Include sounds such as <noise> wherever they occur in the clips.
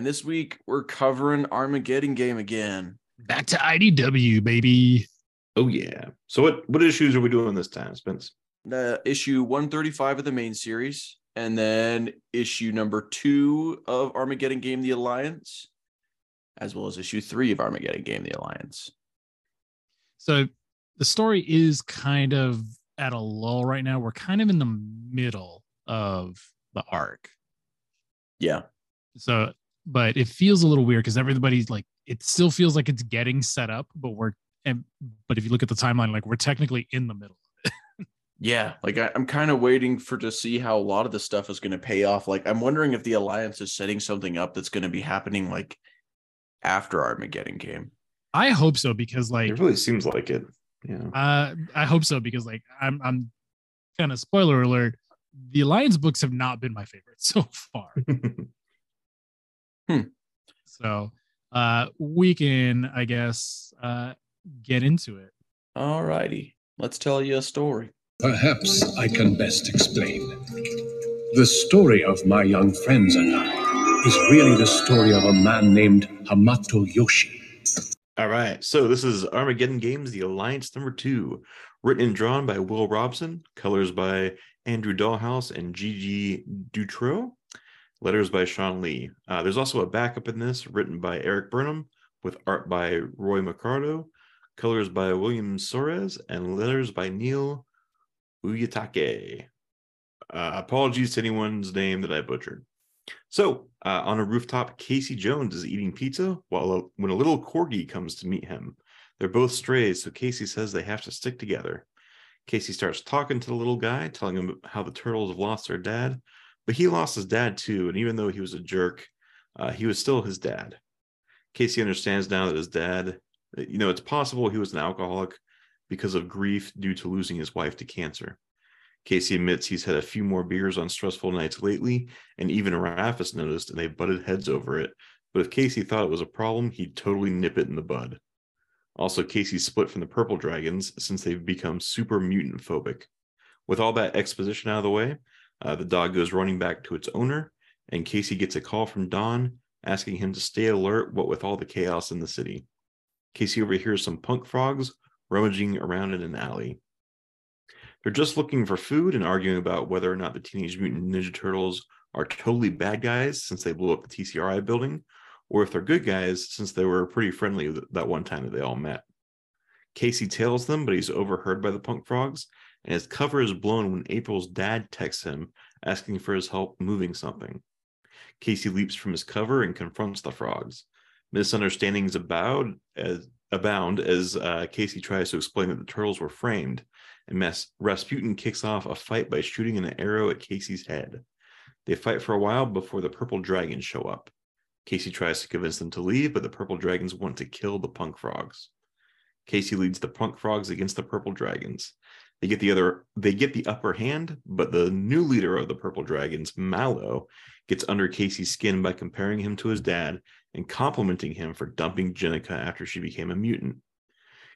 And this week we're covering Armageddon game again. Back to IDW, baby. Oh yeah. So what what issues are we doing this time, Spence? The issue 135 of the main series, and then issue number two of Armageddon Game The Alliance, as well as issue three of Armageddon Game The Alliance. So the story is kind of at a lull right now. We're kind of in the middle of the arc. Yeah. So, but it feels a little weird because everybody's like, it still feels like it's getting set up, but we're, and, but if you look at the timeline, like we're technically in the middle. Of it. <laughs> Yeah. Like I, I'm kind of waiting for to see how a lot of this stuff is going to pay off. Like I'm wondering if the Alliance is setting something up that's going to be happening like after Armageddon game. I hope so because like It really seems like it. Yeah. Uh, I hope so because like I'm I'm kind of spoiler alert. The Alliance books have not been my favorite <laughs> so far. <laughs> Hmm. So uh we can, I guess, uh get into it. All righty. Let's tell you a story. Perhaps I can best explain. The story of my young friends and I is really the story of a man named Hamato Yoshi. All right. So this is Armageddon Games, the Alliance number two, written and drawn by Will Robson, colors by Andrew Dalhouse and GiGi Dutreix, letters by Shawn Lee. Uh, there's also a backup in this, written by Erik Burnham, with art by Roi Mercado, colors by William Soares, and letters by Neil Uyetake. Uh, apologies to anyone's name that I butchered. So, uh, on a rooftop, Casey Jones is eating pizza while a, when a little corgi comes to meet him. They're both strays, so Casey says they have to stick together. Casey starts talking to the little guy, telling him how the turtles have lost their dad, but he lost his dad too, and even though he was a jerk, uh, he was still his dad. Casey understands now that his dad, you know, it's possible he was an alcoholic because of grief due to losing his wife to cancer. Casey admits he's had a few more beers on stressful nights lately, and even has noticed, and they butted heads over it. But if Casey thought it was a problem, he'd totally nip it in the bud. Also, Casey split from the Purple Dragons since they've become super mutant phobic. With all that exposition out of the way, uh, the dog goes running back to its owner, and Casey gets a call from Don asking him to stay alert, what with all the chaos in the city. Casey overhears some punk frogs rummaging around in an alley. They're just looking for food and arguing about whether or not the Teenage Mutant Ninja Turtles are totally bad guys since they blew up the TCRI building, or if they're good guys since they were pretty friendly that one time that they all met. Casey tails them, but he's overheard by the punk frogs, and his cover is blown when April's dad texts him asking for his help moving something. Casey leaps from his cover and confronts the frogs. Misunderstandings abound as, abound as uh, Casey tries to explain that the turtles were framed, and Mas- Rasputin kicks off a fight by shooting an arrow at Casey's head. They fight for a while before the purple dragons show up. Casey tries to convince them to leave, but the purple dragons want to kill the punk frogs. Casey leads the punk frogs against the purple dragons. They get the other they get the upper hand, but the new leader of the purple dragons, Mallow, gets under Casey's skin by comparing him to his dad and complimenting him for dumping Jennika after she became a mutant.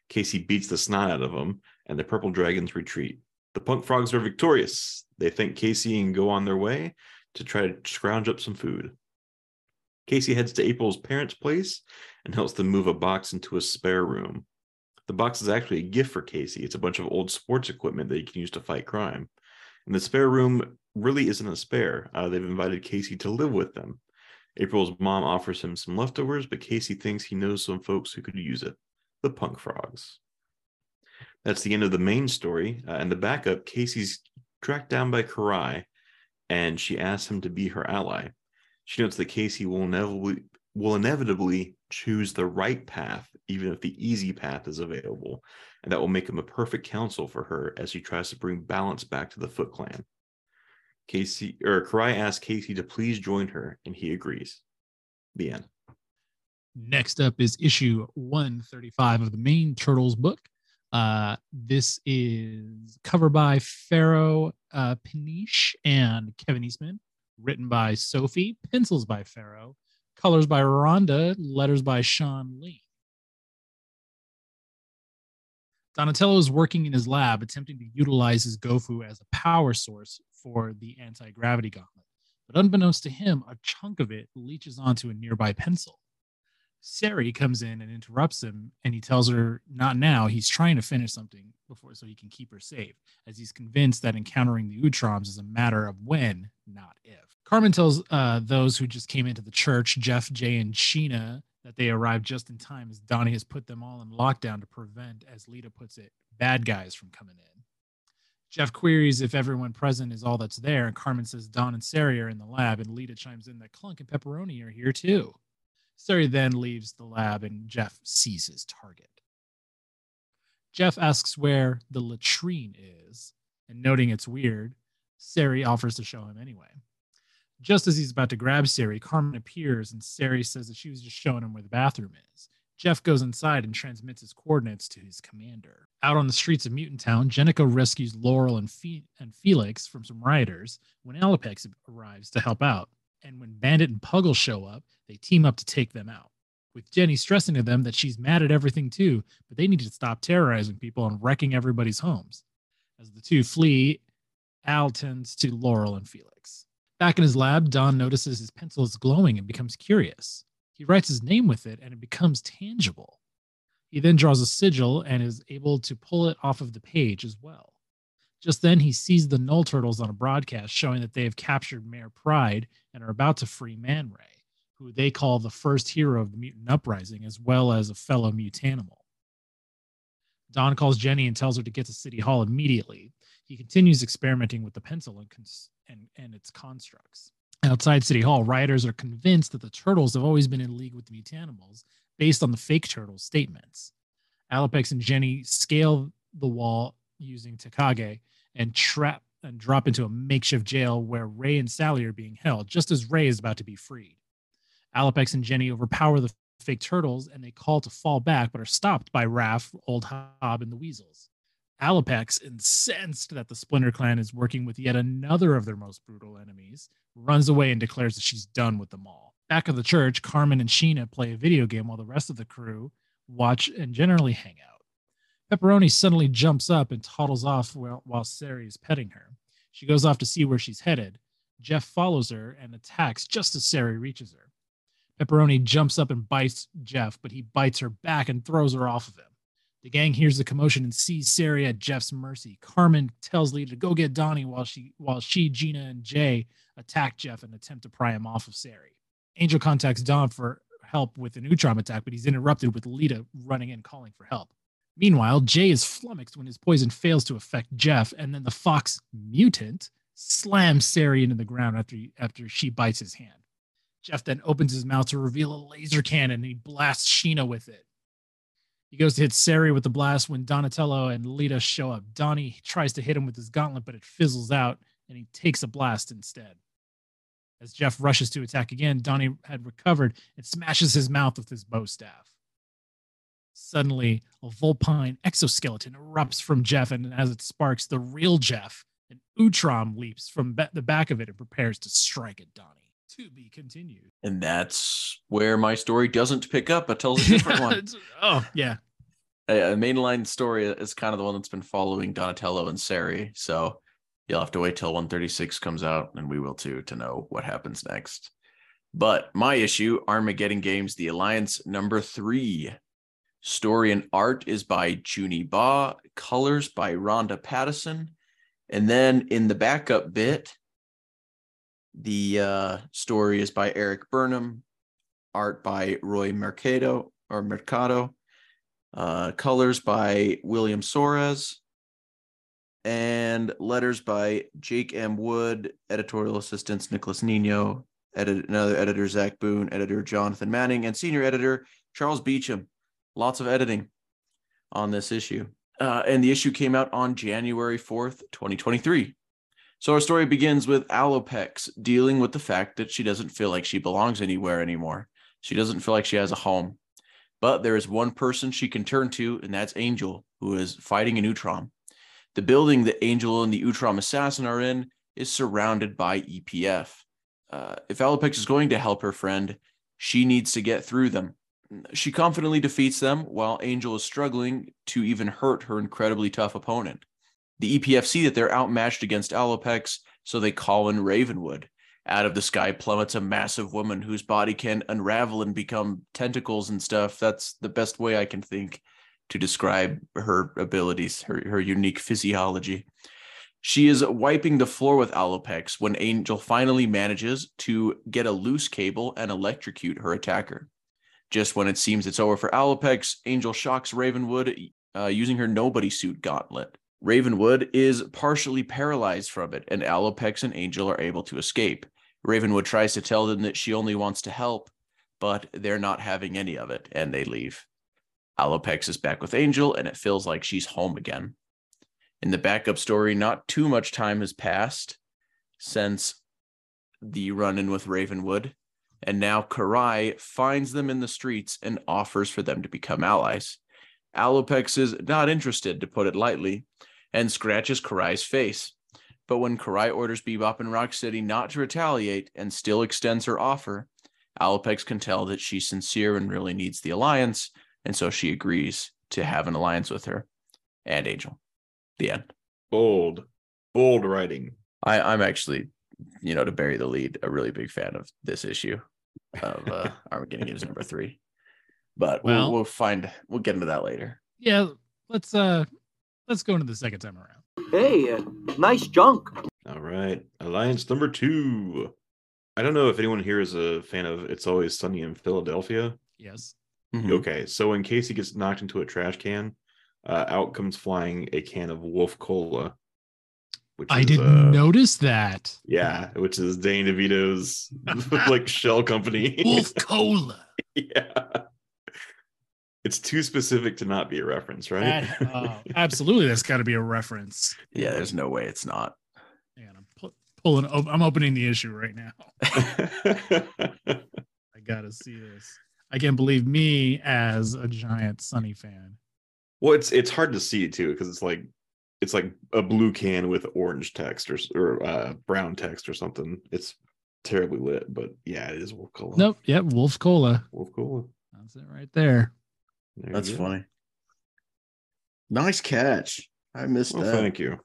Casey beats the snot out of him, and the purple dragons retreat. The punk frogs are victorious. They thank Casey and go on their way to try to scrounge up some food. Casey heads to April's parents' place and helps them move a box into a spare room. The box is actually a gift for Casey. It's a bunch of old sports equipment that he can use to fight crime. And the spare room really isn't a spare. Uh, they've invited Casey to live with them. April's mom offers him some leftovers, but Casey thinks he knows some folks who could use it the punk frogs. That's the end of the main story. Uh, and the backup, Casey's tracked down by Karai, and she asks him to be her ally. She notes that Casey will inevitably will inevitably choose the right path, even if the easy path is available, and that will make him a perfect counsel for her as she tries to bring balance back to the Foot Clan. Casey or Karai asks Casey to please join her, and he agrees. The end. Next up is issue 135 of the main Turtles book. Uh, this is cover by Pharaoh uh, and Kevin Eastman, written by Sophie, pencils by Pharaoh, colors by Rhonda, letters by Shawn Lee. Donatello is working in his lab, attempting to utilize his Gofu as a power source for the anti gravity gauntlet. But unbeknownst to him, a chunk of it leaches onto a nearby pencil. Sari comes in and interrupts him, and he tells her, Not now. He's trying to finish something before so he can keep her safe, as he's convinced that encountering the Utroms is a matter of when, not if. Carmen tells uh, those who just came into the church, Jeff, Jay, and Sheena, that they arrived just in time as Donnie has put them all in lockdown to prevent, as Lita puts it, bad guys from coming in. Jeff queries if everyone present is all that's there, and Carmen says Don and Sari are in the lab, and Lita chimes in that Clunk and Pepperoni are here too. Sari then leaves the lab, and Jeff sees his target. Jeff asks where the latrine is, and noting it's weird, Sari offers to show him anyway. Just as he's about to grab Sari, Carmen appears and Sari says that she was just showing him where the bathroom is. Jeff goes inside and transmits his coordinates to his commander. Out on the streets of Mutant Town, Jennifer rescues Laurel and, Fe- and Felix from some rioters when Alopex arrives to help out. And when Bandit and Puggle show up, they team up to take them out. With Jenny stressing to them that she's mad at everything too, but they need to stop terrorizing people and wrecking everybody's homes. As the two flee, Al tends to Laurel and Felix. Back in his lab, Don notices his pencil is glowing and becomes curious. He writes his name with it and it becomes tangible. He then draws a sigil and is able to pull it off of the page as well. Just then, he sees the Null Turtles on a broadcast showing that they have captured Mayor Pride and are about to free Man Ray, who they call the first hero of the mutant uprising, as well as a fellow mutanimal. Don calls Jenny and tells her to get to City Hall immediately. He continues experimenting with the pencil and, cons- and, and its constructs. Outside City Hall, rioters are convinced that the turtles have always been in league with the mutanimals based on the fake turtles' statements. Alopex and Jenny scale the wall using Takage and trap and drop into a makeshift jail where Ray and Sally are being held, just as Ray is about to be freed. Alopex and Jenny overpower the fake turtles and they call to fall back, but are stopped by Raph, Old Hob, and the Weasels. Alopex, incensed that the Splinter Clan is working with yet another of their most brutal enemies, runs away and declares that she's done with them all. Back at the church, Carmen and Sheena play a video game while the rest of the crew watch and generally hang out. Pepperoni suddenly jumps up and toddles off while, while Sari is petting her. She goes off to see where she's headed. Jeff follows her and attacks just as Sari reaches her. Pepperoni jumps up and bites Jeff, but he bites her back and throws her off of him. The gang hears the commotion and sees Sari at Jeff's mercy. Carmen tells Lita to go get Donnie while she while she, Gina, and Jay attack Jeff and attempt to pry him off of Sari. Angel contacts Don for help with an Utrom attack, but he's interrupted with Lita running in calling for help. Meanwhile, Jay is flummoxed when his poison fails to affect Jeff, and then the fox mutant slams Sari into the ground after, after she bites his hand. Jeff then opens his mouth to reveal a laser cannon and he blasts Sheena with it. He goes to hit Sari with the blast when Donatello and Lita show up. Donnie tries to hit him with his gauntlet, but it fizzles out and he takes a blast instead. As Jeff rushes to attack again, Donnie had recovered and smashes his mouth with his bow staff. Suddenly, a Vulpine exoskeleton erupts from Jeff, and as it sparks, the real Jeff, an Utrom, leaps from the back of it and prepares to strike at Donnie. To be continued. And that's where my story doesn't pick up, but tells a <laughs> different one. oh, yeah. A, a mainline story is kind of the one that's been following Donatello and Sari. So you'll have to wait till 136 comes out, and we will too, to know what happens next. But my issue, Armageddon Games, The Alliance number three. Story and art is by Juni Ba, colors by Rhonda Pattison. And then in the backup bit, the uh, story is by Erik Burnham, art by Roi Mercado or Mercado. Uh, colors by William Soares. And letters by Jake M. Wood, editorial assistants Nicholas Nino, edit, another editor Zach Boone, editor Jonathan Manning, and senior editor Charles Beecham. Lots of editing on this issue. Uh, and the issue came out on January 4th, 2023. So our story begins with Alopex dealing with the fact that she doesn't feel like she belongs anywhere anymore. She doesn't feel like she has a home. But there is one person she can turn to, and that's Angel, who is fighting an Utrom. The building that Angel and the Utrom assassin are in is surrounded by EPF. Uh, if Alopex is going to help her friend, she needs to get through them. She confidently defeats them while Angel is struggling to even hurt her incredibly tough opponent. The EPFC that they're outmatched against Alopex, so they call in Ravenwood. Out of the sky plummets a massive woman whose body can unravel and become tentacles and stuff. That's the best way I can think to describe her abilities, her, her unique physiology. She is wiping the floor with Alopex when Angel finally manages to get a loose cable and electrocute her attacker. Just when it seems it's over for Alopex, Angel shocks Ravenwood uh, using her nobody suit gauntlet. Ravenwood is partially paralyzed from it, and Alopex and Angel are able to escape. Ravenwood tries to tell them that she only wants to help, but they're not having any of it, and they leave. Alopex is back with Angel, and it feels like she's home again. In the backup story, not too much time has passed since the run in with Ravenwood, and now Karai finds them in the streets and offers for them to become allies. Alopex is not interested, to put it lightly, and scratches Karai's face. But when Karai orders Bebop and Rocksteady not to retaliate and still extends her offer, Alopex can tell that she's sincere and really needs the alliance, and so she agrees to have an alliance with her and Angel. The end. Bold, bold writing. I, I'm actually, you know, to bury the lead, a really big fan of this issue of uh, <laughs> Armageddon Games number three. But Well- we'll, we'll find we'll get into that later. Yeah, let's uh let's go into the second time around. Hey, uh, nice junk. All right. Alliance number two. I don't know if anyone here is a fan of It's Always Sunny in Philadelphia. Yes. Mhm. Okay, so when Casey gets knocked into a trash can, uh, out comes flying a can of Wolf Cola. Which I is, didn't uh, notice that. Yeah, which is Danny DeVito's <laughs> like shell company. Wolf Cola. <laughs> yeah. It's too specific to not be a reference, right? That, <laughs> uh, absolutely, that's got to be a reference. Yeah, there's no way it's not. Man, I'm pu- pulling. Op- I'm opening the issue right now. <laughs> I gotta see this. I can't believe me as a giant Sunny fan. well, it's it's hard to see too because it's like it's like a blue can with orange text or or uh, brown text or something. It's terribly lit, but yeah, it is Wolf Cola. Nope. Yep. Wolf Cola. Wolf Cola. That's it right there. There That's funny. Nice catch. I missed Well, that. thank you.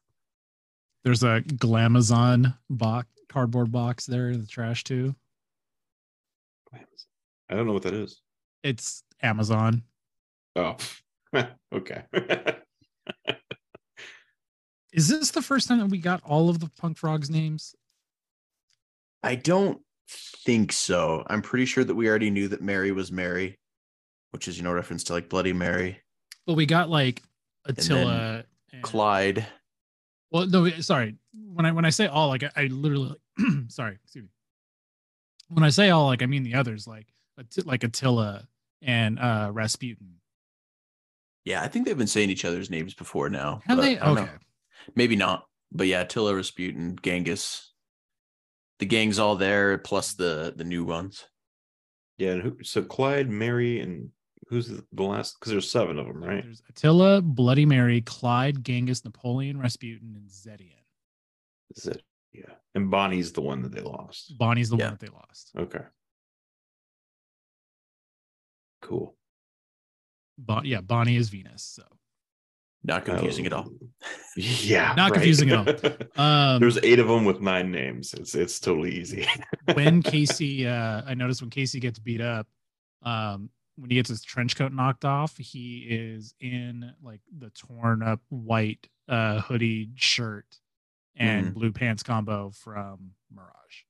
There's a Glamazon box, cardboard box there in the trash too. I don't know what that is. It's Amazon. Oh, <laughs> okay. <laughs> Is this the first time that we got all of the Punk Frogs names? I don't think so. I'm pretty sure that we already knew that Mary was Mary, which is you know reference to like Bloody Mary, But we got like Attila. and- Clyde. Well, no, sorry. When I when I say all, like I, I literally, <clears throat> sorry, excuse me. When I say all, like I mean the others, like like Attila and uh Rasputin. Yeah, I think they've been saying each other's names before now. Have they? I don't know. Okay. Maybe not. But yeah, Attila, Rasputin, Genghis. The gang's all there, plus the the new ones. yeah. And who, so Clyde, Mary, and who's the the last? Because there's seven of them, right? There's Attila, Bloody Mary, Clyde, Genghis, Napoleon, Rasputin, and Zedian. Is it? Yeah. And Bonnie's the one that they lost. Bonnie's the Yeah. one that they lost. Okay. Cool. Bon- yeah, Bonnie is Venus. So Not confusing at all. Oh, Yeah. Not right. confusing at <laughs> um, There's eight of them with nine names. It's it's totally easy. when <laughs> Casey, uh, I noticed when Casey gets beat up, um, when he gets his trench coat knocked off, he is in like the torn up white uh, hoodie shirt and Mhm. blue pants combo from Mirage.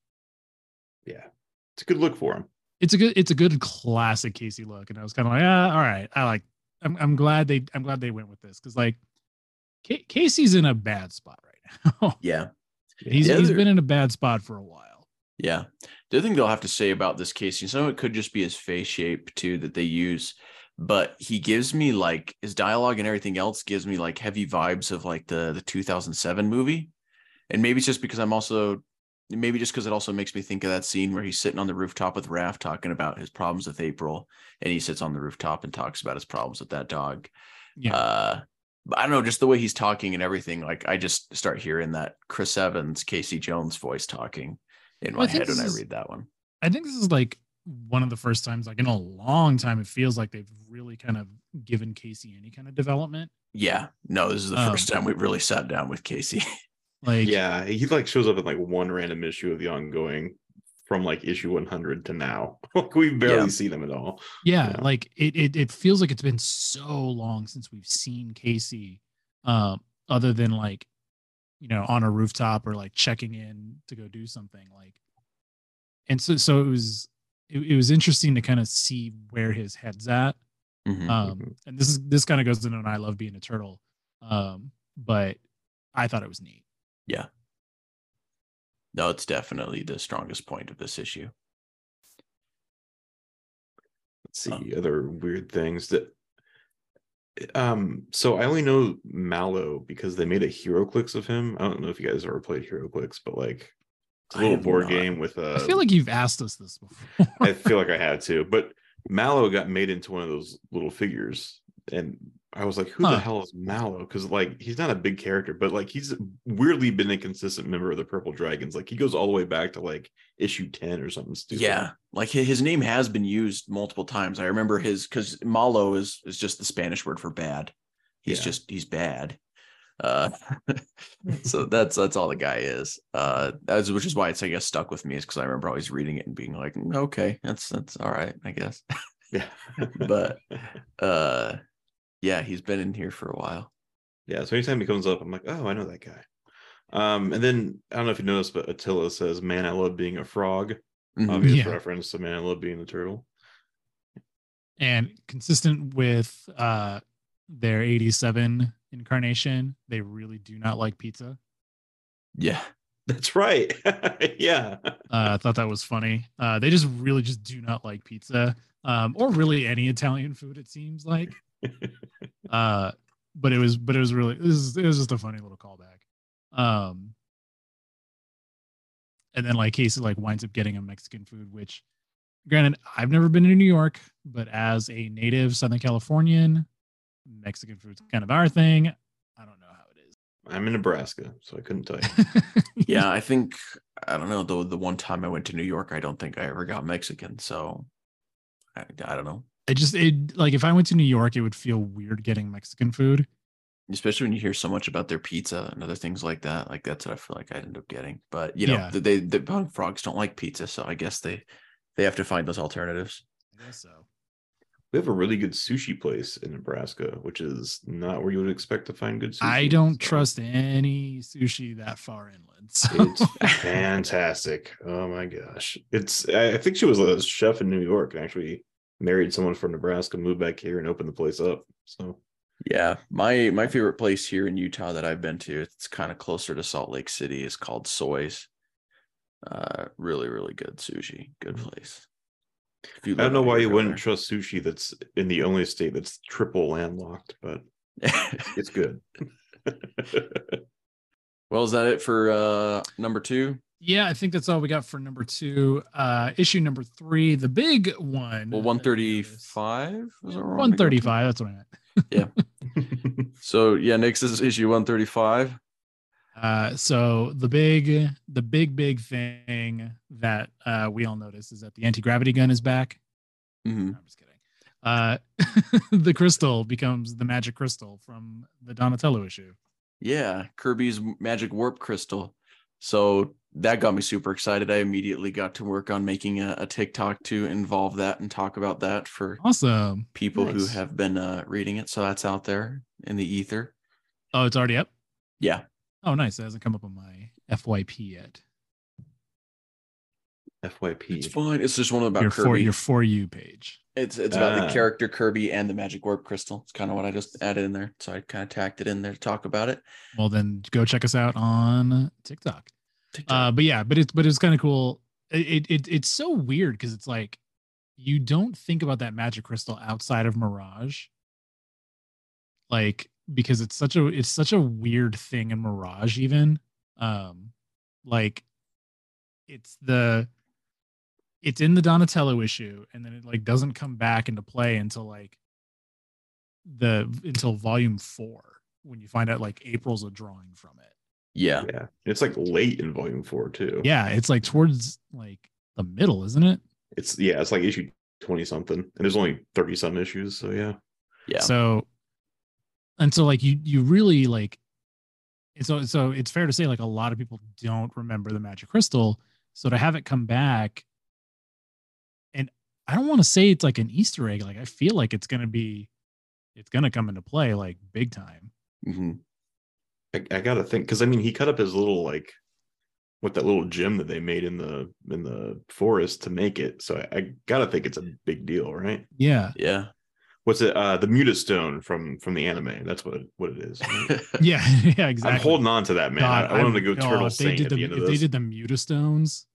yeah. It's a good look for him. It's a good, it's a good classic Casey look, and I was kind of like, ah, all right, I like, I'm I'm glad they I'm glad they went with this because like K- Casey's in a bad spot right <laughs> now. Yeah. he's he's been in a bad spot for a while. Yeah. The other thing they'll have to say about this Casey, some of it could just be his face shape too that they use, but he gives me like his dialogue and everything else gives me like heavy vibes of like the the 2007 movie. And maybe it's just because I'm also maybe just because it also makes me think of that scene where he's sitting on the rooftop with Raph talking about his problems with April and he sits on the rooftop and talks about his problems with that dog. Yeah. Uh, but I don't know, just the way he's talking and everything. Like I just start hearing that Chris Evans, Casey Jones voice talking in my think head when I read that one. I think this is like one of the first times, like in a long time, it feels like they've really kind of given Casey any kind of development. Yeah, no, this is the first Um, time we've really sat down with Casey. <laughs> Like, yeah, he like shows up in like one random issue of the ongoing from like issue 100 to now. <laughs> like we barely Yeah. see them at all. yeah, Yeah. like it, it it feels like it's been so long since we've seen Casey, um, other than like, you know, on a rooftop or like checking in to go do something. Like, and so so it was it, it was interesting to kind of see where his head's at. Mhm. Um, and this is this kind of goes into an I love being a turtle. Um, but I thought it was neat. Yeah. No, it's definitely the strongest point of this issue. Let's see Um, other weird things that um so I only know Mallow because they made a HeroClix of him. I don't know if you guys ever played HeroClix, but like it's a I little board not. game with a I feel like you've asked us this before. I feel like I <laughs> had to, but Mallow got made into one of those little figures, and I was like, "Who Huh. the hell is Mallow?" Because like he's not a big character, but like he's weirdly been a consistent member of the Purple Dragons. Like he goes all the way back to like issue ten or something stupid. Yeah, like his name has been used multiple times. I remember his because Malo is is just the Spanish word for bad. He's Yeah. just he's bad. Uh, <laughs> so <laughs> that's that's all the guy is. Uh, that's which is why it's I guess stuck with me is because I remember always reading it and being like, "Mm, okay, that's that's all right, I guess. yeah, <laughs> But- Uh, yeah, he's been in here for a while. yeah. So anytime he comes up, I'm like, "Oh, I know that guy." Um, and then I don't know if you noticed, but Attila says, "Man, I love being a frog." Mhm. Obvious Yeah. reference to "Man, I love being a turtle." and consistent with uh their 87 incarnation, they really do not like pizza. Yeah, That's right. <laughs> yeah. Uh, I thought that was funny. Uh, they just really just do not like pizza, um, or really any Italian food. It seems like. Uh, but it was, but it was really, it was, it was just a funny little callback. Um, and then like Casey like winds up getting a Mexican food, which, granted, I've never been to New York, but as a native Southern Californian, Mexican food's kind of our thing. I don't know how it is. I'm in Nebraska, so I couldn't tell you. <laughs> yeah. I think I don't know. The the one time I went to New York, I don't think I ever got Mexican. So I, I don't know. I just it like if I went to New York, it would feel weird getting Mexican food. especially when you hear so much about their pizza and other things like that. Like that's what I feel like I'd end up getting. But you know, Yeah. the, they the punk frogs don't like pizza, so I guess they they have to find those alternatives. I guess so. We have a really good sushi place in Nebraska, which is not where you would expect to find good sushi. I don't so trust any sushi that far inland. So. It's <laughs> fantastic. Oh my gosh. It's I I think she was a chef in New York and actually married someone from Nebraska, moved back here and opened the place up. So Yeah, my my favorite place here in Utah that I've been to, it's kind of closer to Salt Lake City, is called Soy's. Uh, really, really good sushi. Good place. I don't know why you wouldn't trust sushi that's in the only state that's triple landlocked, but <laughs> it's good. <laughs> well, is that it for uh number two? Yeah, I think that's all we got for number two. Uh issue number three, the big one. Well, one thirty five. One thirty-five. That's what I meant. <laughs> Yeah. <laughs> so yeah, next is issue one thirty five. Uh, so the big, the big, big thing that uh, we all notice is that the anti-gravity gun is back. Mm-hmm. No, I'm just kidding. Uh, <laughs> the crystal becomes the magic crystal from the Donatello issue. Yeah, Kirby's Magic Warp Crystal. So that got me super excited. I immediately got to work on making a, a TikTok to involve that and talk about that for Awesome. people who have been uh, reading it. So that's out there in the ether. Oh, it's already up. Yeah. Oh, nice. It hasn't come up on my FYP yet. FYP. It's fine. It's just one about your for Kirby. your for you page. It's it's about Ah. the character Kirby and the magic warp crystal. It's kind of what I just added in there. So I kind of tacked it in there to talk about it. Well, then go check us out on TikTok. Uh, but yeah, but it's but it's kind of cool. It it it's so weird because it's like you don't think about that magic crystal outside of Mirage, like because it's such a it's such a weird thing in Mirage even. Um, like it's the it's in the Donatello issue, and then it like doesn't come back into play until like the until volume four when you find out like April's a drawing from it. Yeah. Yeah. It's like late in volume four too. Yeah, it's like towards like the middle, isn't it? It's yeah, it's like issue 20 something. And there's only 30 some issues. So yeah. Yeah. So and so like you you really like and so so it's fair to say like a lot of people don't remember the magic crystal. So to have it come back and I don't want to say it's like an Easter egg. Like I feel like it's gonna be it's gonna come into play like big time. hmm I, I gotta think because I mean he cut up his little like with that little gem that they made in the in the forest to make it. So I, I gotta think it's a big deal, right? Yeah. Yeah. What's it? Uh the muta stone from from the anime. That's what what it is. <laughs> Yeah. <laughs> yeah, exactly. I'm holding on to that man. I, God, I want him to go oh, Turtle if they Saint did at the, the end of if this. they did the mutastones.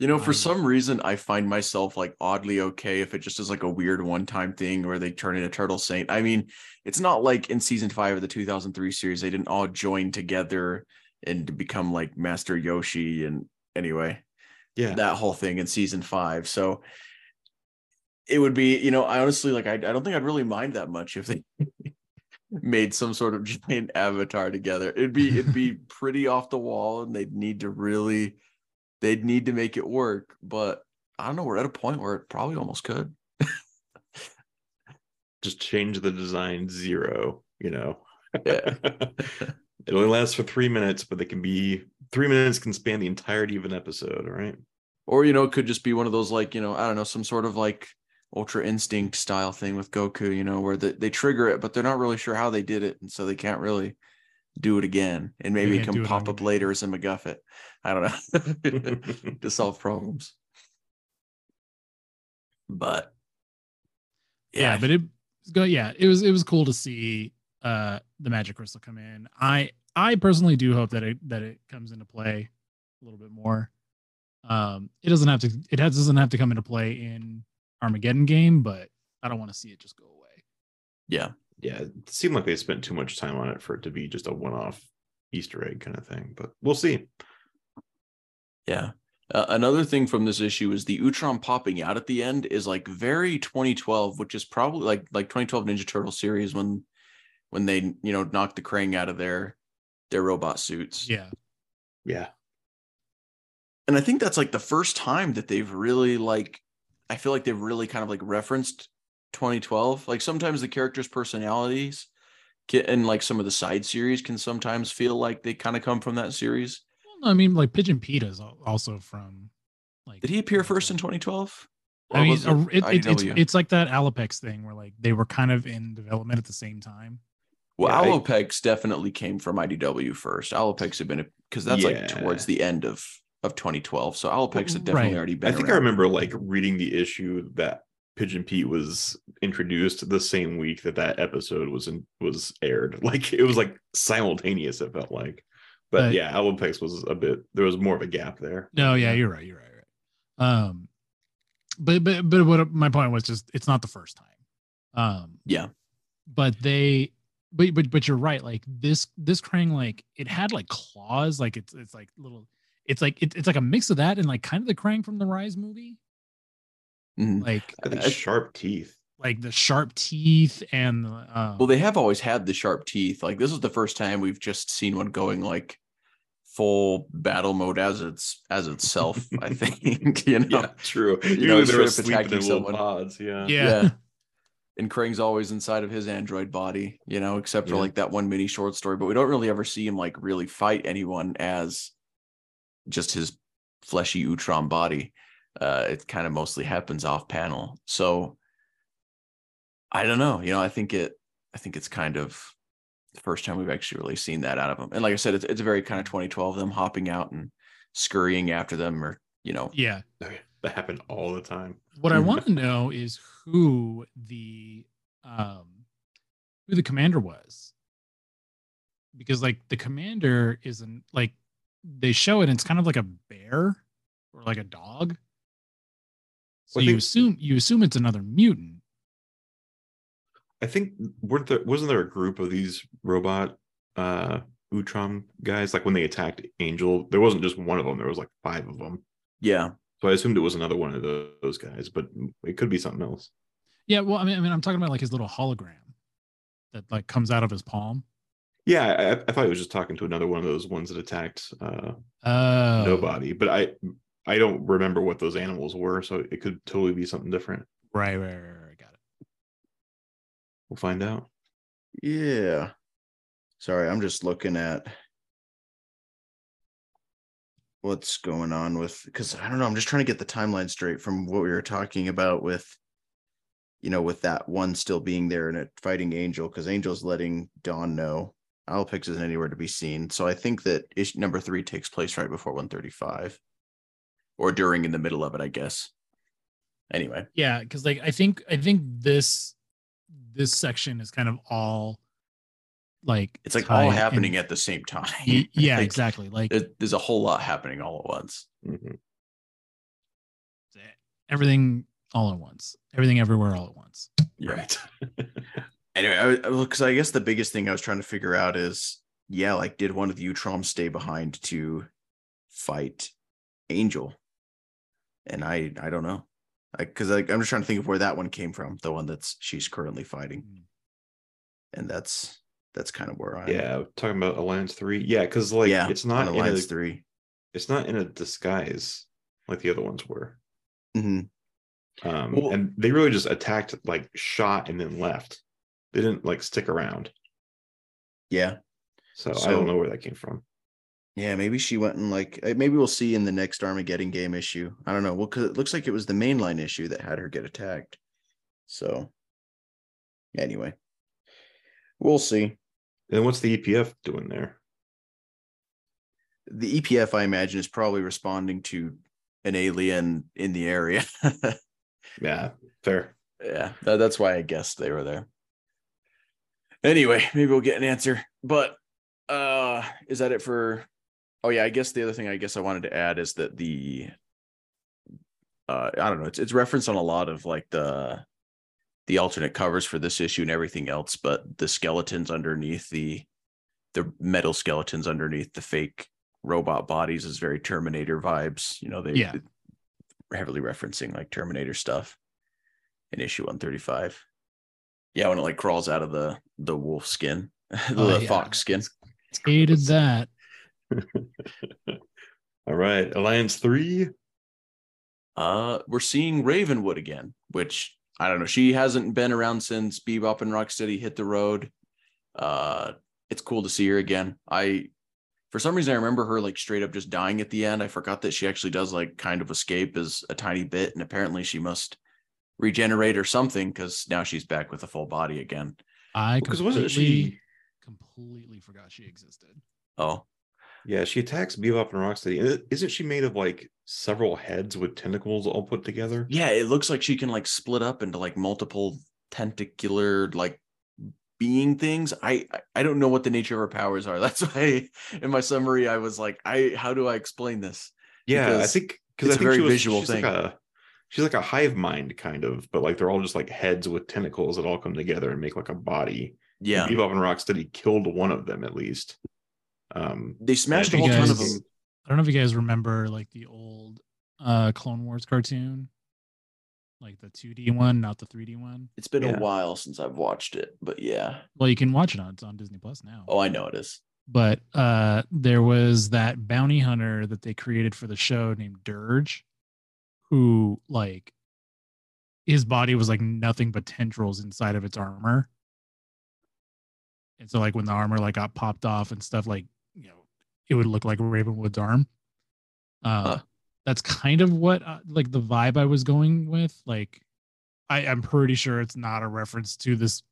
You know, for Um, some reason, I find myself like oddly okay if it just is like a weird one time thing where they turn into Turtle Saint. I mean, it's not like in season five of the 2003 series, they didn't all join together and become like Master Yoshi. And anyway, yeah. that whole thing in season five. So it would be, you know, I honestly like, I, I don't think I'd really mind that much if they <laughs> made some sort of <laughs> giant avatar together. It'd be, it'd be pretty off the wall and they'd need to really, they'd need to make it work. But I don't know, we're at a point where it probably almost could. <laughs> Just change the design zero, you know. Yeah. <laughs> it only lasts for three minutes, but they can be three minutes can span the entirety of an episode, all right? Or, you know, it could just be one of those like, you know, I don't know, some sort of like ultra instinct style thing with Goku, you know, where the, they trigger it, but they're not really sure how they did it. And so they can't really do it again. And maybe it can it pop up demand. later as a MacGuffin. I don't know. <laughs> to solve problems. But yeah, but it go yeah it was it was cool to see uh the magic crystal come in i i personally do hope that it that it comes into play a little bit more um it doesn't have to it has, doesn't have to come into play in armageddon game but i don't want to see it just go away yeah, yeah, it seemed like they spent too much time on it for it to be just a one-off Easter egg kind of thing, but we'll see. yeah. Uh, another thing from this issue is the Utrom popping out at the end is like very 2012, which is probably like like 2012 Ninja Turtle series when when they you know knocked the Krang out of their their robot suits. yeah Yeah. and I think that's like the first time that they've really like I feel like they've really kind of like referenced 2012. Like sometimes the characters' personalities can, and like some of the side series can sometimes feel like they kind of come from that series. well, i mean like pigeon pete is also from like Did he appear first in 2012? i mean a- it, it, it's, it's like that alopex thing where like they were kind of in development at the same time well, Yeah, I- definitely came from IDW first. Alopex had been because that's like towards the end of of 2012. So Alopex had definitely Right. already been. I think I remember like reading the issue that Pigeon Pete was introduced the same week that that episode was in, was aired. <laughs> Like it was like simultaneous. It felt like, but yeah, Alopex was a bit. There was more of a gap there. No, yeah, you're right. You're right. Right. Um, but but but what my point was just it's not the first time. Um, Yeah. but they, but but but you're right. Like this this Krang, like it had like claws. Like it's it's like little. It's like it, it's like a mix of that and like kind of the Krang from the Rise movie. Mhm. Like I think I- sharp teeth. like the sharp teeth and um, Well, they have always had the sharp teeth. Like this is the first time we've just seen one going like full battle mode as its as itself. I <laughs> think <laughs> you know. Yeah, true. You You know, know, they were straight up attacking someone. pods. Yeah. yeah. <laughs> And Krang's always inside of his android body, you know, except for Yeah. like that one mini short story. But we don't really ever see him like really fight anyone as just his fleshy Utrom body. Uh, it kind of mostly happens off panel. So I don't know. You know, I think it. I think it's kind of the first time we've actually really seen that out of them. And like I said, it's it's very kind of 2012 them hopping out and scurrying after them or you know, Yeah. That happened all the time. What I <laughs> want to know is who the um who the commander was. Because like the commander isn't like they show it and it's kind of like a bear or like a dog. So Well, you think- assume you assume it's another mutant. I think weren't there wasn't there a group of these robot uh Utrom guys like when they attacked Angel? There wasn't just one of them. There was like five of them. yeah, So I assumed it was another one of tho- those guys, but it could be something else. Yeah, well, I mean, I mean, I'm talking about like his little hologram that like comes out of his palm. Yeah, I, I thought he was just talking to another one of those ones that attacked uh Oh, nobody, but I I don't remember what those animals were, so it could totally be something different. Right, right, right, right. Got it. We'll find out. yeah. Sorry, I'm just looking at what's going on with because I don't know. I'm just trying to get the timeline straight from what we were talking about with, you know, with that one still being there and it fighting Angel because Angel's letting Don know Alopex isn't anywhere to be seen. So I think that issue number three takes place right before 135 or during in the middle of it, I guess. Anyway, Yeah, because like I think I think this this section is kind of all like it's like all happening in- at the same time. <laughs> Yeah, Like, exactly. Like there- There's a whole lot happening all at once. Mhm. everything all at once, everything everywhere all at once. Right. <laughs> Anyway, because I, guess the biggest thing I was trying to figure out is, yeah, like did one of the Utrom stay behind to fight Angel? And I, I don't know, because like, I'm just trying to think of where that one came from, the one that's she's currently fighting, Mm. and that's that's kind of where I, yeah, talking about Alliance Three. Yeah, because like yeah, it's not in a, Alliance three. it's not in a disguise like the other ones were. hmm Um, Well- and they really just attacked, like shot, and then left. They didn't like stick around. Yeah, So, I don't know where that came from. Yeah, maybe she went and like maybe we'll see in the next Armageddon game issue. I don't know. Well, because it looks like it was the mainline issue that had her get attacked. So, anyway, we'll see. And what's the EPF doing there? the EPF, I imagine, is probably responding to an alien in the area. <laughs> Yeah, fair. yeah, that, that's why I guessed they were there. Anyway, maybe we'll get an answer. But uh is that it for oh yeah, I guess the other thing I guess I wanted to add is that the uh I don't know, it's it's referenced on a lot of like the the alternate covers for this issue and everything else, but the skeletons underneath the the metal skeletons underneath the fake robot bodies is very Terminator vibes. You know, they Yeah. heavily referencing like Terminator stuff in issue 135. Yeah, when it like crawls out of the the wolf skin, <laughs> the Oh, yeah. fox skin. Hated that. <laughs> All right, Alliance Three. Uh, we're seeing Ravenwood again, which I don't know. She hasn't been around since Bebop and Rocksteady hit the road. Uh, it's cool to see her again. I, for some reason, I remember her like straight up just dying at the end. I forgot that she actually does like kind of escape as a tiny bit, and apparently she must regenerate or something because now she's back with a full body again. I Because completely, wasn't she? completely forgot she existed. Oh, Yeah, she attacks Bebop and Rocksteady. Isn't she made of like several heads with tentacles all put together? yeah, it looks like she can like split up into like multiple tentacular like being things. I I- don't know what the nature of her powers are. <laughs> That's why in my summary I was like, I how do I explain this? Yeah, I think because it's I a think very she was, visual she's thing. Like a, she's like a hive mind kind of, but like they're all just like heads with tentacles that all come together and make like a body. Yeah, And Bebop and Rocksteady killed one of them at least. Um, they smashed a and whole ton of them. I don't know if you guys remember like the old uh Clone Wars cartoon, like the 2D one, not the 3D one. It's been Yeah. a while since I've watched it, but yeah. Well, you can watch it on it's on Disney Plus now. Oh, I know it is. But uh there was that bounty hunter that they created for the show named Durge, who like his body was like nothing but tendrils inside of its armor. And so like when the armor like got popped off and stuff, like you know, it would look like Ravenwood's arm. Uh Huh. that's kind of what uh, like the vibe I was going with. Like I, I'm pretty sure it's not a reference to this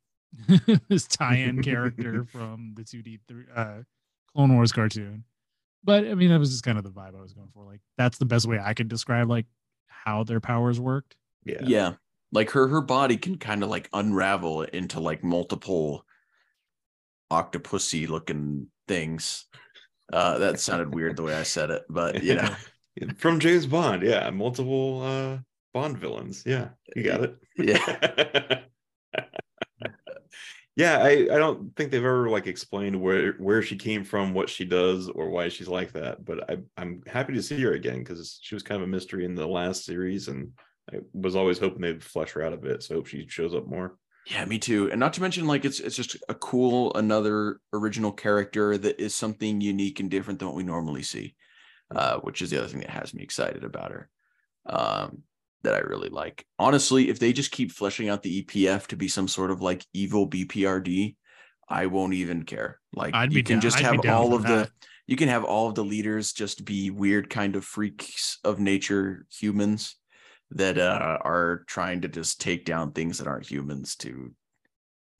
<laughs> this tie-in character <laughs> from the 2D three uh Clone Wars cartoon. but I mean, that was just kind of the vibe I was going for. Like, that's the best way I could describe like how their powers worked. Yeah. Yeah. Like her her body can kind of like unravel into like multiple octopusy looking things. Uh that <laughs> sounded weird the way I said it, but you know. <laughs> From James Bond, yeah. Multiple uh Bond villains. Yeah, you got it. Yeah. <laughs> yeah, I, I don't think they've ever like explained where where she came from, what she does, or why she's like that. But I I'm happy to see her again because she was kind of a mystery in the last series, and I was always hoping they'd flesh her out a bit. So I hope she shows up more. Yeah, me too. And not to mention, like it's it's just a cool another original character that is something unique and different than what we normally see, uh, which is the other thing that has me excited about her. Um, that I really like. Honestly, if they just keep fleshing out the EPF to be some sort of like evil BPRD, I won't even care. Like I'd you can down- just I'd have all of that. the you can have all of the leaders just be weird kind of freaks of nature humans that uh, are trying to just take down things that aren't humans to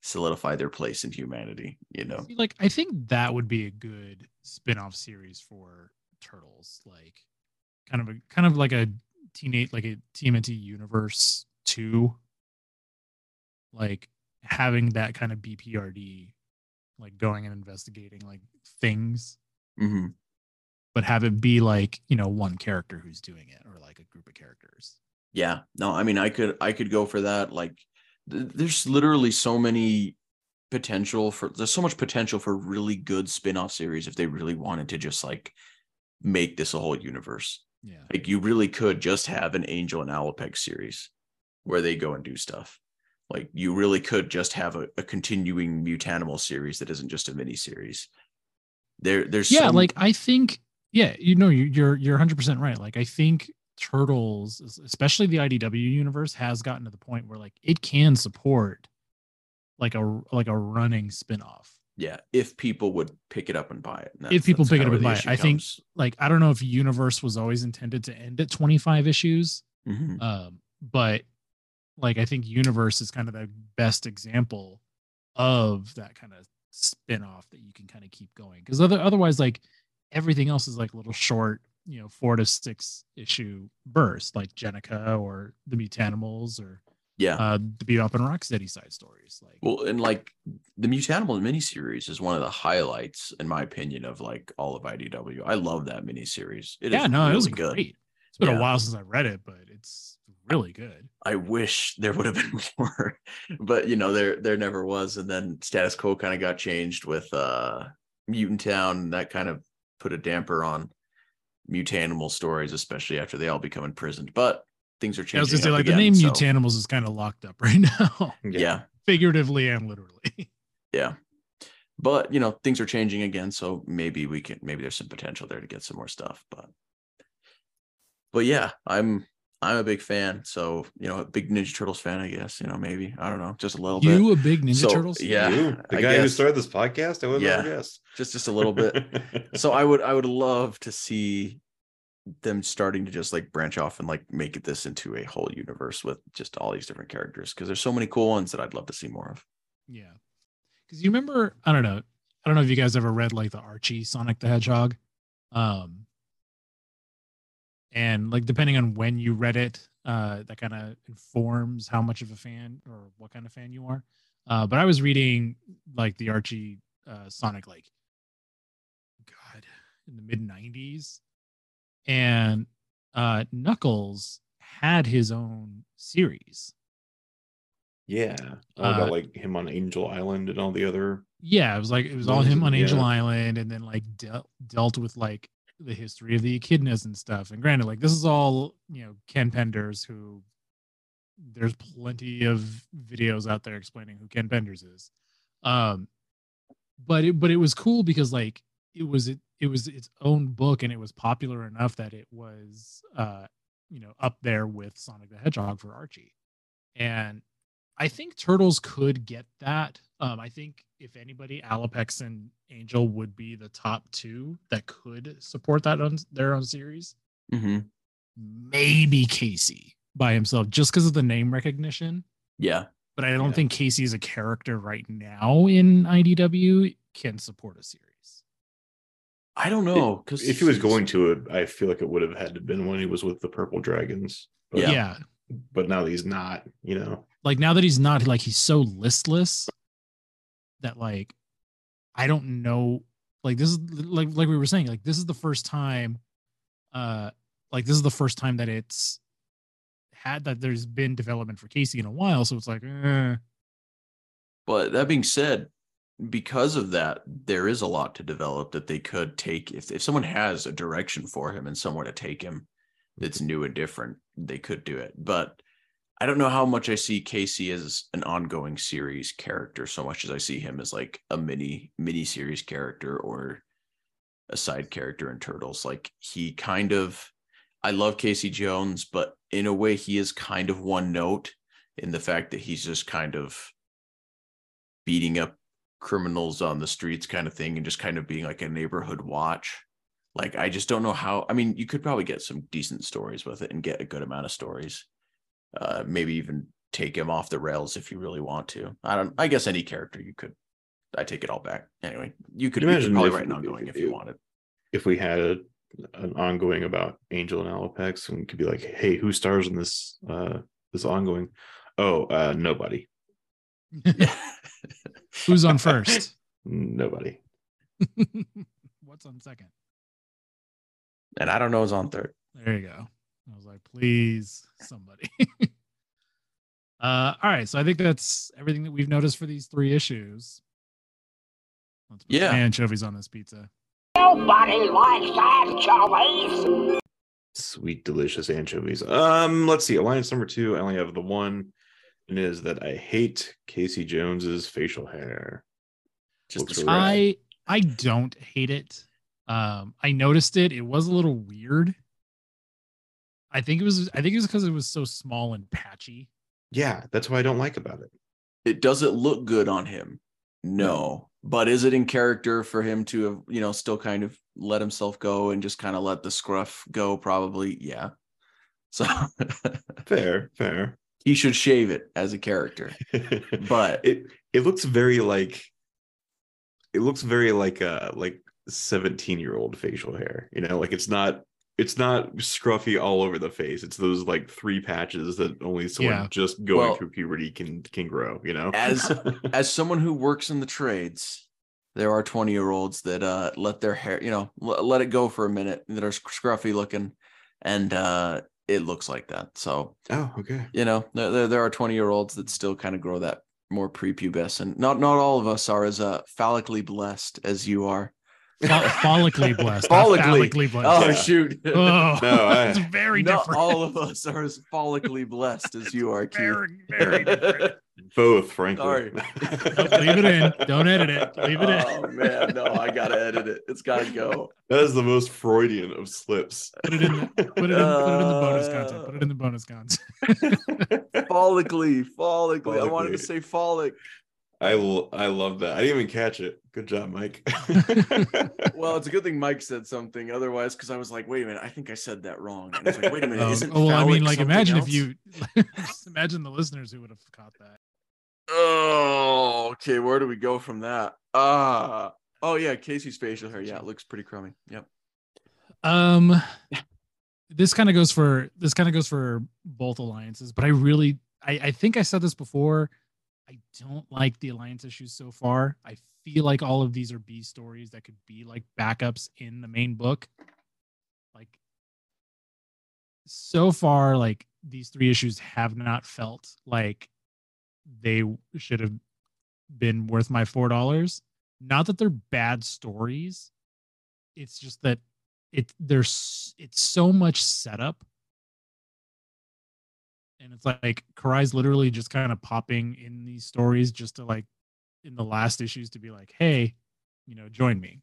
solidify their place in humanity you know? See, like I think that would be a good spin-off series for Turtles, like kind of a kind of like a teenage like a TMNT universe two, like having that kind of BPRD, like going and investigating like things, hmm but have it be like you know one character who's doing it or like a group of characters. Yeah no i mean i could i could go for that like th- there's literally so many potential for there's so much potential for really good spin-off series if they really wanted to just like make this a whole universe. Yeah, like you really could just have an angel and alopex series where they go and do stuff. Like you really could just have a, a continuing mutanimal series that isn't just a mini series there there's yeah some- like i think yeah you know you- you're you're 100% right. Like i think turtles especially the idw universe has gotten to the point where like it can support like a like a running spin-off yeah if people would pick it up and buy it And If people pick it up and buy it. I think- like i don't know if universe was always intended to end at 25 issues Mhm. um but like i think universe is kind of the best example of that kind of spin-off that you can kind of keep going because other otherwise like everything else is like a little short you know four to six issue bursts like Jennika or the mutanimals or yeah uh the bebop and rocksteady side stories like well and like the mutanimal miniseries is one of the highlights in my opinion of like all of idw i love that miniseries it is yeah no really it was good great it's been Yeah. a while since i read it but it's really good I wish there would have been <laughs> more, but you know, there there never was. And then status quo kind of got changed with uh Mutant Town. That kind of put a damper on mutanimal stories, especially after they all become imprisoned. But things are changing. I was changing. gonna say up like the name so, mutanimals is kind of locked up <laughs> right now Yeah. figuratively and literally Yeah. But you know, things are changing again. So maybe we can maybe there's some potential there to get some more stuff. But but yeah, I'm I'm a big fan. So, you know, a big Ninja Turtles fan, I guess. You know, maybe. I don't know, just a little bit. you a big ninja So, turtles yeah. You, <laughs> the I guy who started this podcast, I would Yeah. never guess. just just a little bit <laughs> so i would i would love to see them starting to just like branch off and like make this into a whole universe with just all these different characters because there's so many cool ones that i'd love to see more of Yeah. Because you remember, I don't know. I don't know if you guys ever read like the Archie Sonic the Hedgehog. Um and like depending on when you read it, uh that kind of informs how much of a fan or what kind of fan you are. Uh but I was reading like the Archie uh Sonic like God in the mid 90s. And uh Knuckles had his own series. Yeah. Uh, about like him on Angel Island and all the other. yeah, it was like it was all him on Angel yeah. Island, and then like dealt dealt with like the history of the echidnas and stuff. And granted, like this is all you know, Ken Penders, who there's plenty of videos out there explaining who Ken Penders is. Um, but it but it was cool because like it was it, it was its own book and it was popular enough that it was uh you know up there with Sonic the Hedgehog for Archie. And I think Turtles could get that. Um, I think if anybody, Alopex and Angel would be the top two that could support that on their own series. mm-hmm. Maybe Casey by himself, just because of the name recognition. yeah But I don't Yeah. think Casey as a character right now in IDW can support a series. I don't know because If he was going to it, I feel like it would have had to been when he was with the Purple Dragons. But, Yeah. yeah. But now that he's not, you know. like now that he's not like he's so listless that like I don't know like this is like like we were saying like this is the first time uh like this is the first time that it's had that there's been development for Casey in a while so it's like eh. But that being said, because of that, there is a lot to develop that they could take. If if someone has a direction for him and somewhere to take him that's new and different, they could do it. But I don't know how much I see Casey as an ongoing series character so much as I see him as like a mini mini series character or a side character in Turtles. Like he kind of I love Casey Jones, but in a way he is kind of one note in the fact that he's just kind of beating up criminals on the streets kind of thing and just kind of being like a neighborhood watch. Like I just don't know how I mean you could probably get some decent stories with it and get a good amount of stories. Uh maybe even take him off the rails if you really want to. I don't I guess any character you could I take it all back. Anyway, you could, you could Imagine probably if- write an ongoing if you wanted. If we had a, an ongoing about Angel and Alopex, and could be like, hey, who stars in this uh this ongoing? Oh, uh nobody. <laughs> who's on first <laughs> Nobody. <laughs> what's on second and I don't know who's on third. there you go I was like please somebody <laughs> uh all right so I think that's everything that we've noticed for these three issues Let's put Yeah. anchovies on this pizza Nobody likes anchovies. Sweet, delicious anchovies. Um, let's see. Alliance number two. I only have the one, and it is that I hate Casey Jones's facial hair. Just Looks really. I I don't hate it. Um, I noticed it. It was a little weird. I think it was. I think it was because it was so small and patchy. Yeah, that's what I don't like about it. it does it look good on him no but is it in character for him to have you know still kind of let himself go and just kind of let the scruff go probably yeah so <laughs> Fair, fair. he should shave it as a character <laughs> but it it looks very like it looks very like uh like 17 year old facial hair you know like it's not it's not scruffy all over the face. It's those like three patches that only someone Yeah. just going Well- through puberty can can grow you know? As- <laughs> as someone who works in the trades there are 20 year olds that uh let their hair you know l- let it go for a minute that are scruffy looking and uh it looks like that. So oh okay. you know there, there, there are 20 year olds that still kind of grow that more prepubescent. Not not all of us are as uh phallically blessed as you are. Fo- follically blessed. not Follically. phallically blessed. oh Yeah. shoot <laughs> Oh, No, <laughs> I- it's very not different. all of us are as follically blessed as you are Keith. very, very different. <laughs> both frankly Sorry. Leave it in. Don't edit it. Leave it in. oh man no i gotta edit it it's gotta go that is the most freudian of slips Put it in. The, put it in. Put it in the uh, bonus content. Put it in the bonus content. follically follically i wanted to say follic I, l- I love that i didn't even catch it good job mike <laughs> well it's a good thing mike said something otherwise because i was like wait a minute i think i said that wrong and it's like wait a minute <laughs> Um, isn't oh, well, I mean, like, imagine else? if you <laughs> just imagine the listeners who would have caught that. Oh, okay. Where do we go from that? Ah, oh yeah, Casey's facial hair. Yeah, it looks pretty crummy. Yep. Um, this kind of goes for this kind of goes for both alliances, but I really, I, I think I said this before. I don't like the alliance issues so far. I feel like all of these are B stories that could be like backups in the main book. Like so far, like these three issues have not felt like they should have been worth my four dollars. Not that they're bad stories. It's just that it there's it's so much setup and it's like Karai's literally just kind of popping in these stories just to like in the last issues to be like hey you know join me.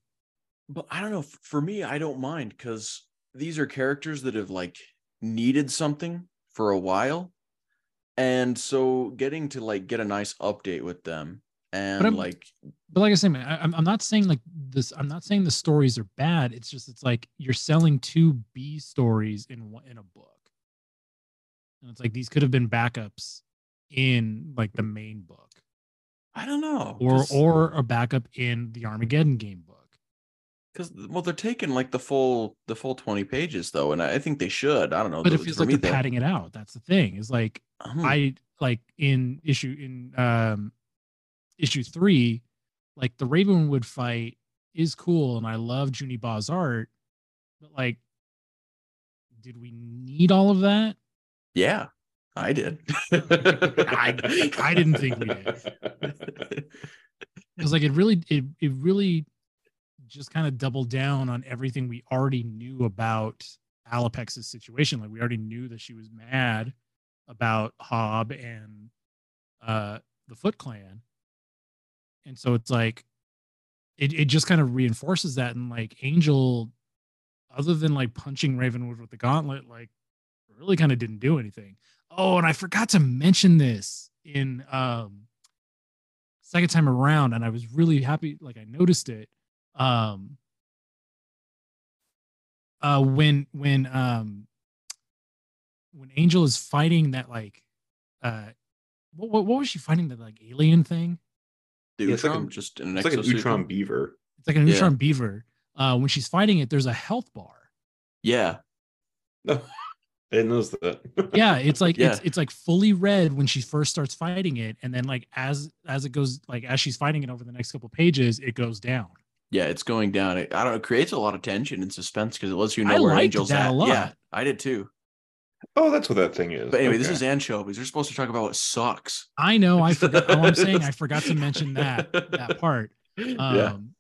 But I don't know. For me, I don't mind because these are characters that have like needed something for a while, and so getting to like get a nice update with them and I'm- like but like i say man I, I'm, I'm not saying like this i'm not saying the stories are bad. It's just it's like you're selling two b stories in one in a book and it's like these could have been backups in like the main book I don't know. Or or a backup in the armageddon game book Because well, they're taking like the full the full twenty pages though, and I think they should. I don't know. But it feels like they're padding it out. That's the thing. Is like Hmm. I like in issue in um issue three, like the Ravenwood fight is cool and I love Juni Ba's art, but like did we need all of that? Yeah, I did. I, I didn't think we did. <laughs> Because like it really it it really just kind of doubled down on everything we already knew about Alopex's situation. Like we already knew that she was mad about Hob and uh the Foot Clan. And so it's like it, it just kind of reinforces that and like Angel, other than like punching Ravenwood with the gauntlet, like really kind of didn't do anything. Oh, and I forgot to mention this in um second time around, and I was really happy, like I noticed it. Um uh when when um when Angel is fighting that like uh what, what, what was she fighting that like alien thing? The Yeah, it's like a- just an It's like an exosuit. Utrom beaver. It's like an Yeah. neutron beaver. Uh when she's fighting it, there's a health bar. Yeah, No, <laughs> I didn't that. <laughs> yeah it's like it's Yeah. it's like fully red when she first starts fighting it and then like as as it goes like as she's fighting it over the next couple pages it goes down yeah, it's going down. It, I don't know. It creates a lot of tension and suspense because it lets you know I where liked Angel's that at. a lot. Yeah, I did too. oh, that's what that thing is. But anyway, this Okay. is anchovies. We're supposed to talk about what sucks. i know i forgot oh i'm saying i forgot to mention <laughs> that that part yeah. um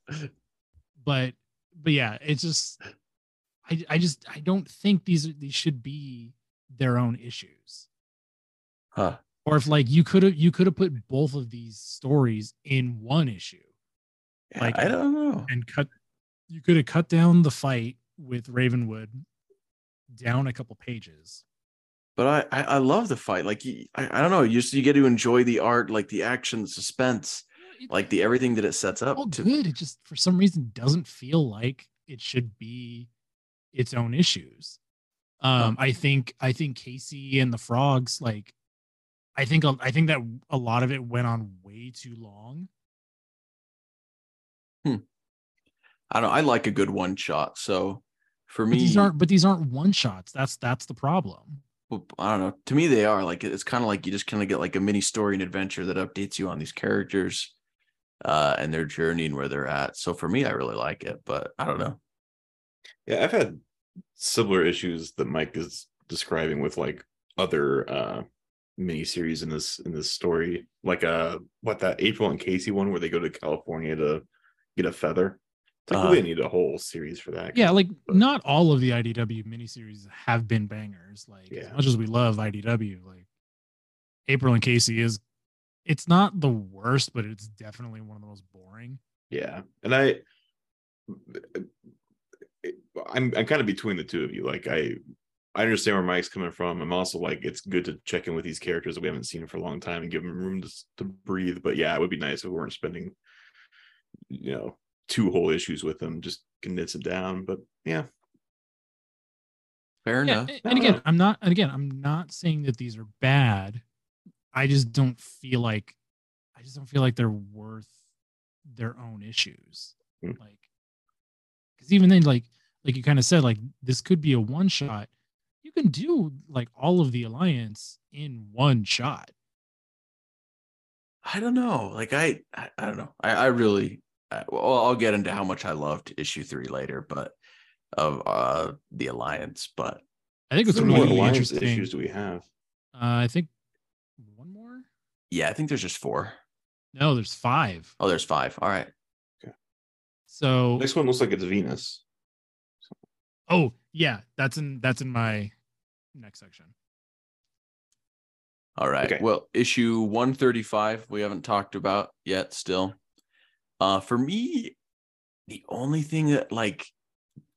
but but yeah it's just i i just i don't think these these should be their own issues Huh. or if like you could have you could have put both of these stories in one issue Yeah, Like- I don't know. and cut you could have cut down the fight with Ravenwood down a couple pages. But I, I, I love the fight. Like I, I don't know. You just you get to enjoy the art, like the action, the suspense, It's like the everything that it sets up all to. good. It just for some reason doesn't feel like it should be its own issues. Um, I think I think Casey and the frogs like I think I think that a lot of it went on way too long. Hmm. I don't. I like a good one shot. So for But me, these aren't but these aren't one shots. That's that's the problem. well, I don't know. To me, they are like it's kind of like you just kind of get like a mini story and adventure that updates you on these characters, uh, and their journey and where they're at. So for me, I really like it. But I don't know. Yeah, I've had similar issues that Mike is describing with like other uh miniseries in this in this story. Like uh what that April and Casey one where they go to California to get a feather. It's like Uh, we didn't need a whole series for that. Yeah, like But- not all of the IDW miniseries have been bangers. Like as much as we love IDW, like April and Casey is it's not the worst, but it's definitely one of the most boring. Yeah, and I, I'm I'm kind of between the two of you. Like I, I understand where Mike's coming from. I'm also like it's good to check in with these characters that we haven't seen for a long time and give them room to to breathe. But yeah, it would be nice if we weren't spending, you know, two whole issues with them. Just condense it down. But yeah, Fair Yeah, enough. and again, no. I'm not and again, I'm not saying that these are bad. I just don't feel like I just don't feel like they're worth their own issues. Hmm. Like because even then, like like you kind of said, like this could be a one shot. You can do like all of the alliance in one shot. I don't know. Like I, I, I don't know. I, I really. I, well, I'll get into how much I loved issue three later, but of uh the alliance. But I think it's How many more really alliance interesting. issues do we have? Uh, I think one more. yeah, I think there's just four. No, there's five. Oh, there's five. All right. Okay. So Next one looks like it's Venus. Oh yeah, that's in that's in my next section. All right. Okay. Well, issue 135 we haven't talked about yet still. Uh for me, the only thing that like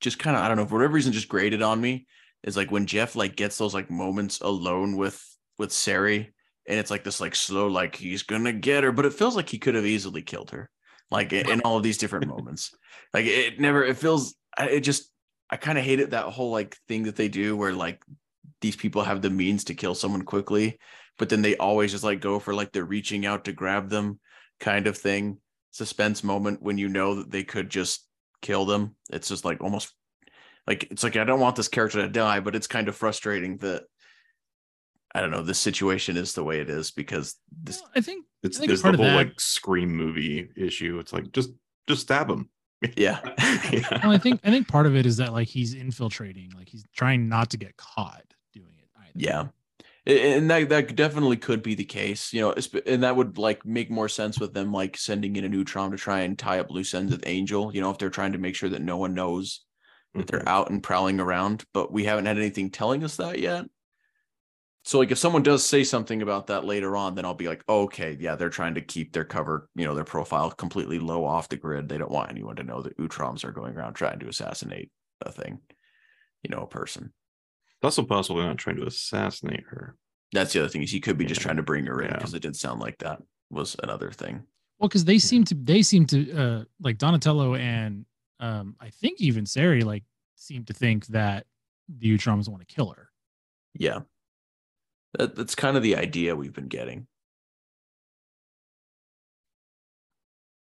just kind of I don't know, for whatever reason just grated on me is like when Jeff like gets those like moments alone with with Sari and it's like this like slow like he's gonna get her, but it feels like he could have easily killed her. Like in, in all of these different moments. Like it never it feels it just I kind of hate it that whole like thing that they do where like these people have the means to kill someone quickly but then they always just like go for like the reaching out to grab them kind of thing suspense moment when you know that they could just kill them. It's just like almost like it's like I don't want this character to die, but it's kind of frustrating that I don't know, this situation is the way it is because this Well, I think It's I think there's the of whole that- like scream movie issue. It's like just just stab him. <laughs> yeah. yeah. well, I think I think part of it is that like he's infiltrating, like he's trying not to get caught doing it either. Yeah. And that that definitely could be the case, you know, and that would like make more sense with them like sending in a neutron to try and tie up loose ends with Angel, you know, if they're trying to make sure that no one knows that they're Mhm. out and prowling around, but we haven't had anything telling us that yet. So like if someone does say something about that later on, then I'll be like, oh, okay, yeah, they're trying to keep their cover, you know, their profile completely low off the grid. They don't want anyone to know that Utroms are going around trying to assassinate a thing, you know, a person. It's also possible they're not trying to assassinate her. That's the other thing is he could be just trying to bring her in Yeah. because it did sound like that was another thing. Well, because they seem to they seem to uh like Donatello and um I think even Sari like seem to think that the Utroms want to kill her. Yeah. That, that's kind of the idea we've been getting.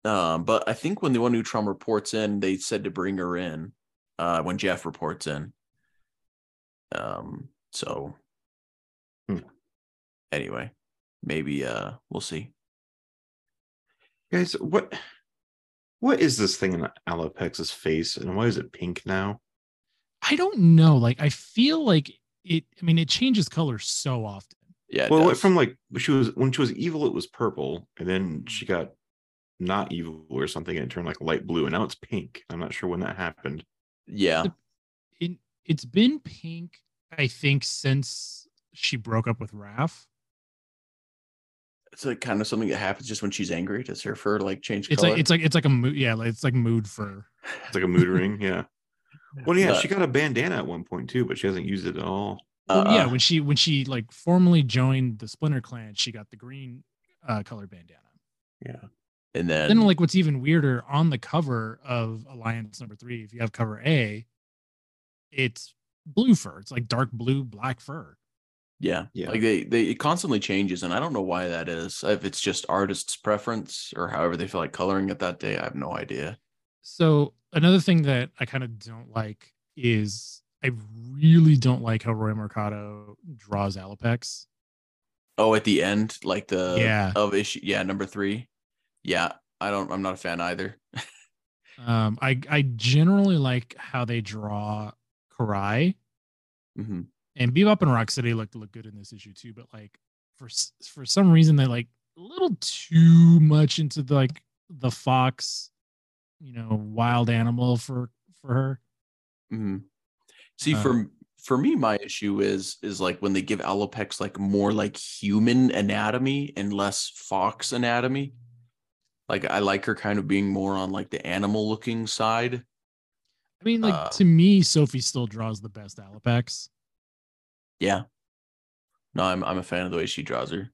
Um, but I think when the one Utrom reports in, they said to bring her in. Uh, when Jeff reports in. Um. So. Hmm. Anyway, maybe uh we'll see. Guys, what what is this thing in Alopex's face and why is it pink now? I don't know. Like I feel like it. I mean, it changes color so often. Yeah. it well, it went does. from like she was when she was evil, it was purple, and then she got not evil or something, and it turned like light blue, and now it's pink. I'm not sure when that happened. yeah. It it's been pink. I think since she broke up with Raph. It's like kind of something that happens just when she's angry. Does her fur like change It's color? like it's like it's like a mood. Yeah, like, it's like mood fur. It's like a mood ring, yeah. Well, yeah, But- she got a bandana at one point too, but she hasn't used it at all. Well, yeah, Uh, when she when she like formally joined the Splinter Clan, she got the green uh, color bandana. Yeah. and then, then like what's even weirder on the cover of Alliance number three, if you have cover A, it's blue fur. It's like dark blue, black fur. Yeah, Yeah. Like they they it constantly changes, and I don't know why that is. If it's just artist's preference or however they feel like coloring it that day, I have no idea. So another thing that I kind of don't like is I really don't like how Roi Mercado draws Alopex. Oh, at the end, like the Yeah. of issue, yeah, number three. Yeah, I don't. I'm not a fan either. <laughs> Um, I I generally like how they draw Karai hmm and Bebop and Rocksteady look look good in this issue too. But like for for some reason they like a little too much into the, like the fox, you know, wild animal for for her. hmm See, Uh, for for me, my issue is is like when they give Alopex like more like human anatomy and less fox anatomy. Like I like her kind of being more on like the animal looking side. I mean, like Uh, to me, Sophie still draws the best Alopex. Yeah. No, I'm I'm a fan of the way she draws her.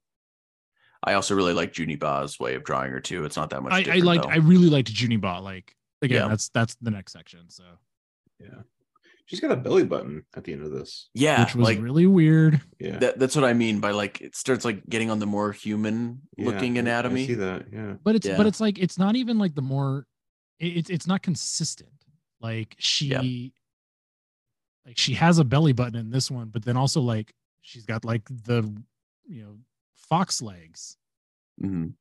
I also really like Juni Ba's way of drawing her too. It's not that much. I, I different, liked though. I really liked Junibot. Like again, Yeah. that's that's the next section. So Yeah. She's got a belly button at the end of this. yeah, which was like really weird. Yeah. that, that's what I mean by like it starts like getting on the more human looking I- anatomy. I see that. Yeah. But it's Yeah. but it's like it's not even like the more it's it's not consistent. Like she Yeah. like she has a belly button in this one, but then also like she's got like the you know fox legs, Mhm.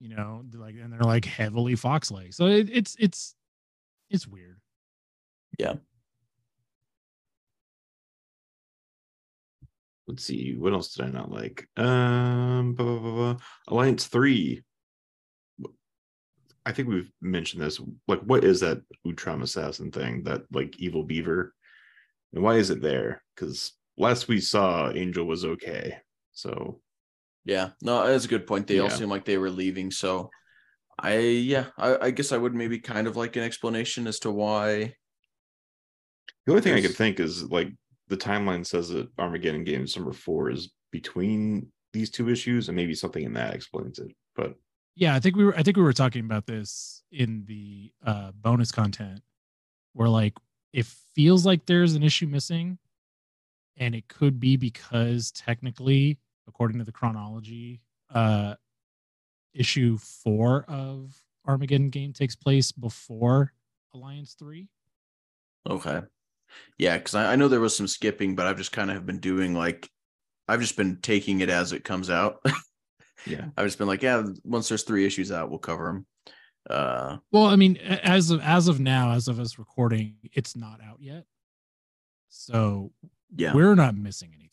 you know, like and they're like heavily fox legs. So it, it's it's it's weird. Yeah. Let's see. What else did I not like? Um, blah, blah, blah, blah. Alliance three. I think we've mentioned this. Like, what is that Utrom assassin thing? That like evil beaver, and why is it there? Because last we saw, Angel was okay. So Yeah, no, that's a good point. They all seem like they were leaving. So I yeah, I, I guess I would maybe kind of like an explanation as to why the only thing I could think is like the timeline says that Armageddon Games number four is between these two issues, and maybe something in that explains it. But Yeah, I think we were I think we were talking about this in the uh bonus content where like it feels like there's an issue missing and it could be because technically according to the chronology uh issue 4 of Armageddon game takes place before Alliance Three. Okay. Yeah, because I, I know there was some skipping, but I've just kind of have been doing like I've just been taking it as it comes out. <laughs> Yeah. I've just been like, yeah, once there's three issues out, we'll cover them. Uh, Well, I mean, as of as of now, as of us recording, it's not out yet. So yeah, we're not missing anything.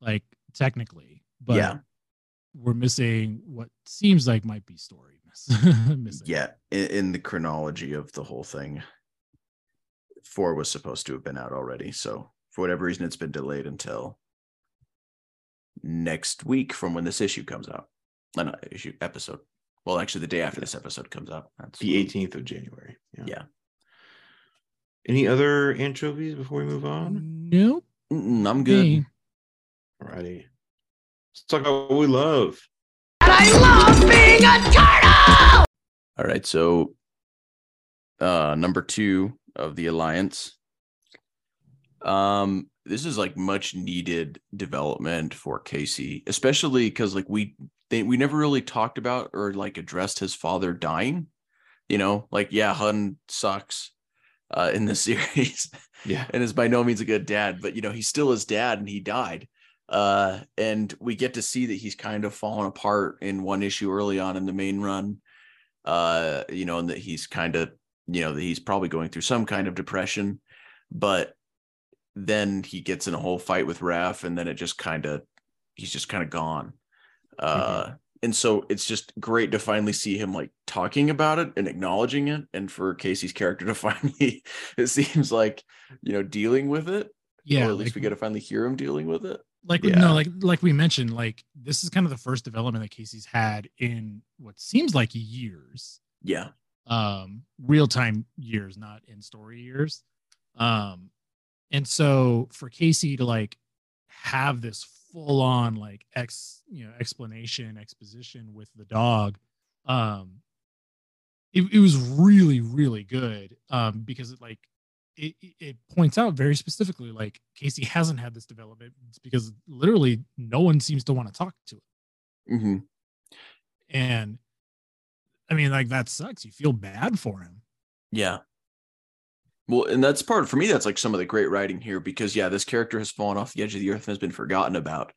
Like technically, but Yeah. we're missing what seems like might be story miss- <laughs> missing. yeah. In, in the chronology of the whole thing, four was supposed to have been out already. So for whatever reason, it's been delayed until next week from when this issue comes out. Uh, not issue episode. Well, actually, the day after this episode comes out. That's The 18th of January. Yeah. Yeah. Any other anchovies before we move on? Nope. I'm good. Me. Alrighty. Let's talk about what we love. And I love being a turtle. All right, so uh number 2 of the alliance. Um this is like much needed development for Casey, especially cuz like we they, we never really talked about or like addressed his father dying. You know, like yeah, Hun sucks uh in this <laughs> series Yeah. and is by no means a good dad, but you know, he's still his dad and he died. Uh, and we get to see that he's kind of fallen apart in one issue early on in the main run. Uh, you know, and that he's kind of, you know, that he's probably going through some kind of depression, but then he gets in a whole fight with Raph, and then it just kind of he's just kind of gone. Uh and so it's just great to finally see him like talking about it and acknowledging it and for casey's character to <laughs> finally it seems like you know dealing with it Yeah. or at least like, we get to finally hear him dealing with it like Yeah. no, like like we mentioned, like this is kind of the first development that Casey's had in what seems like years. yeah um real time years not in story years um and so for casey to like have this full on like ex you know explanation exposition with the dog um it, it was really really good um because it like it, it- it points out very specifically like casey hasn't had this development it's because literally no one seems to want to talk to him hmm and i mean like that sucks. You feel bad for him. Yeah. Well and that's part for me that's like some of the great writing here because yeah this character has fallen off the edge of the earth and has been forgotten about.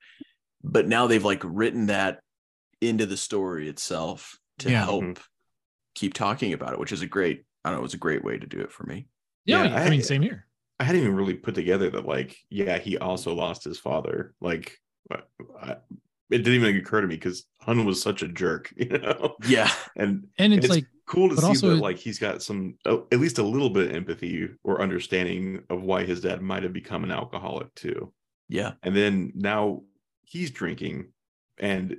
But now they've like written that into the story itself to Yeah. help Mhm. keep talking about it which is a great i don't know it was a great way to do it for me yeah, Yeah, I, I- mean same here I hadn't even really put together that, like, yeah, he also lost his father. Like, I, it didn't even occur to me because Hun was such a jerk, <laughs> you know? yeah And and it's, it's, like cool to see also that, like, he's got some, uh, at least a little bit of empathy or understanding of why his dad might have become an alcoholic too. yeah And then now he's drinking and,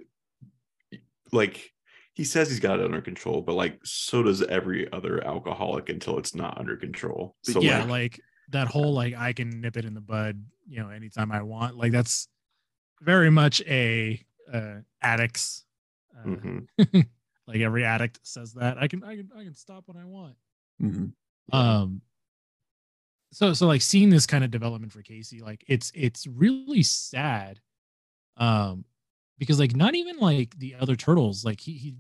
like, he says he's got it under control, but like, so does every other alcoholic until it's not under control. So, yeah like, like that whole like i can nip it in the bud you know anytime i want like that's very much a uh addicts uh, mhm. <laughs> like every addict says that i can i can i can stop when i want hmm um so so like seeing this kind of development for casey like it's it's really sad um because like not even like the other turtles like he he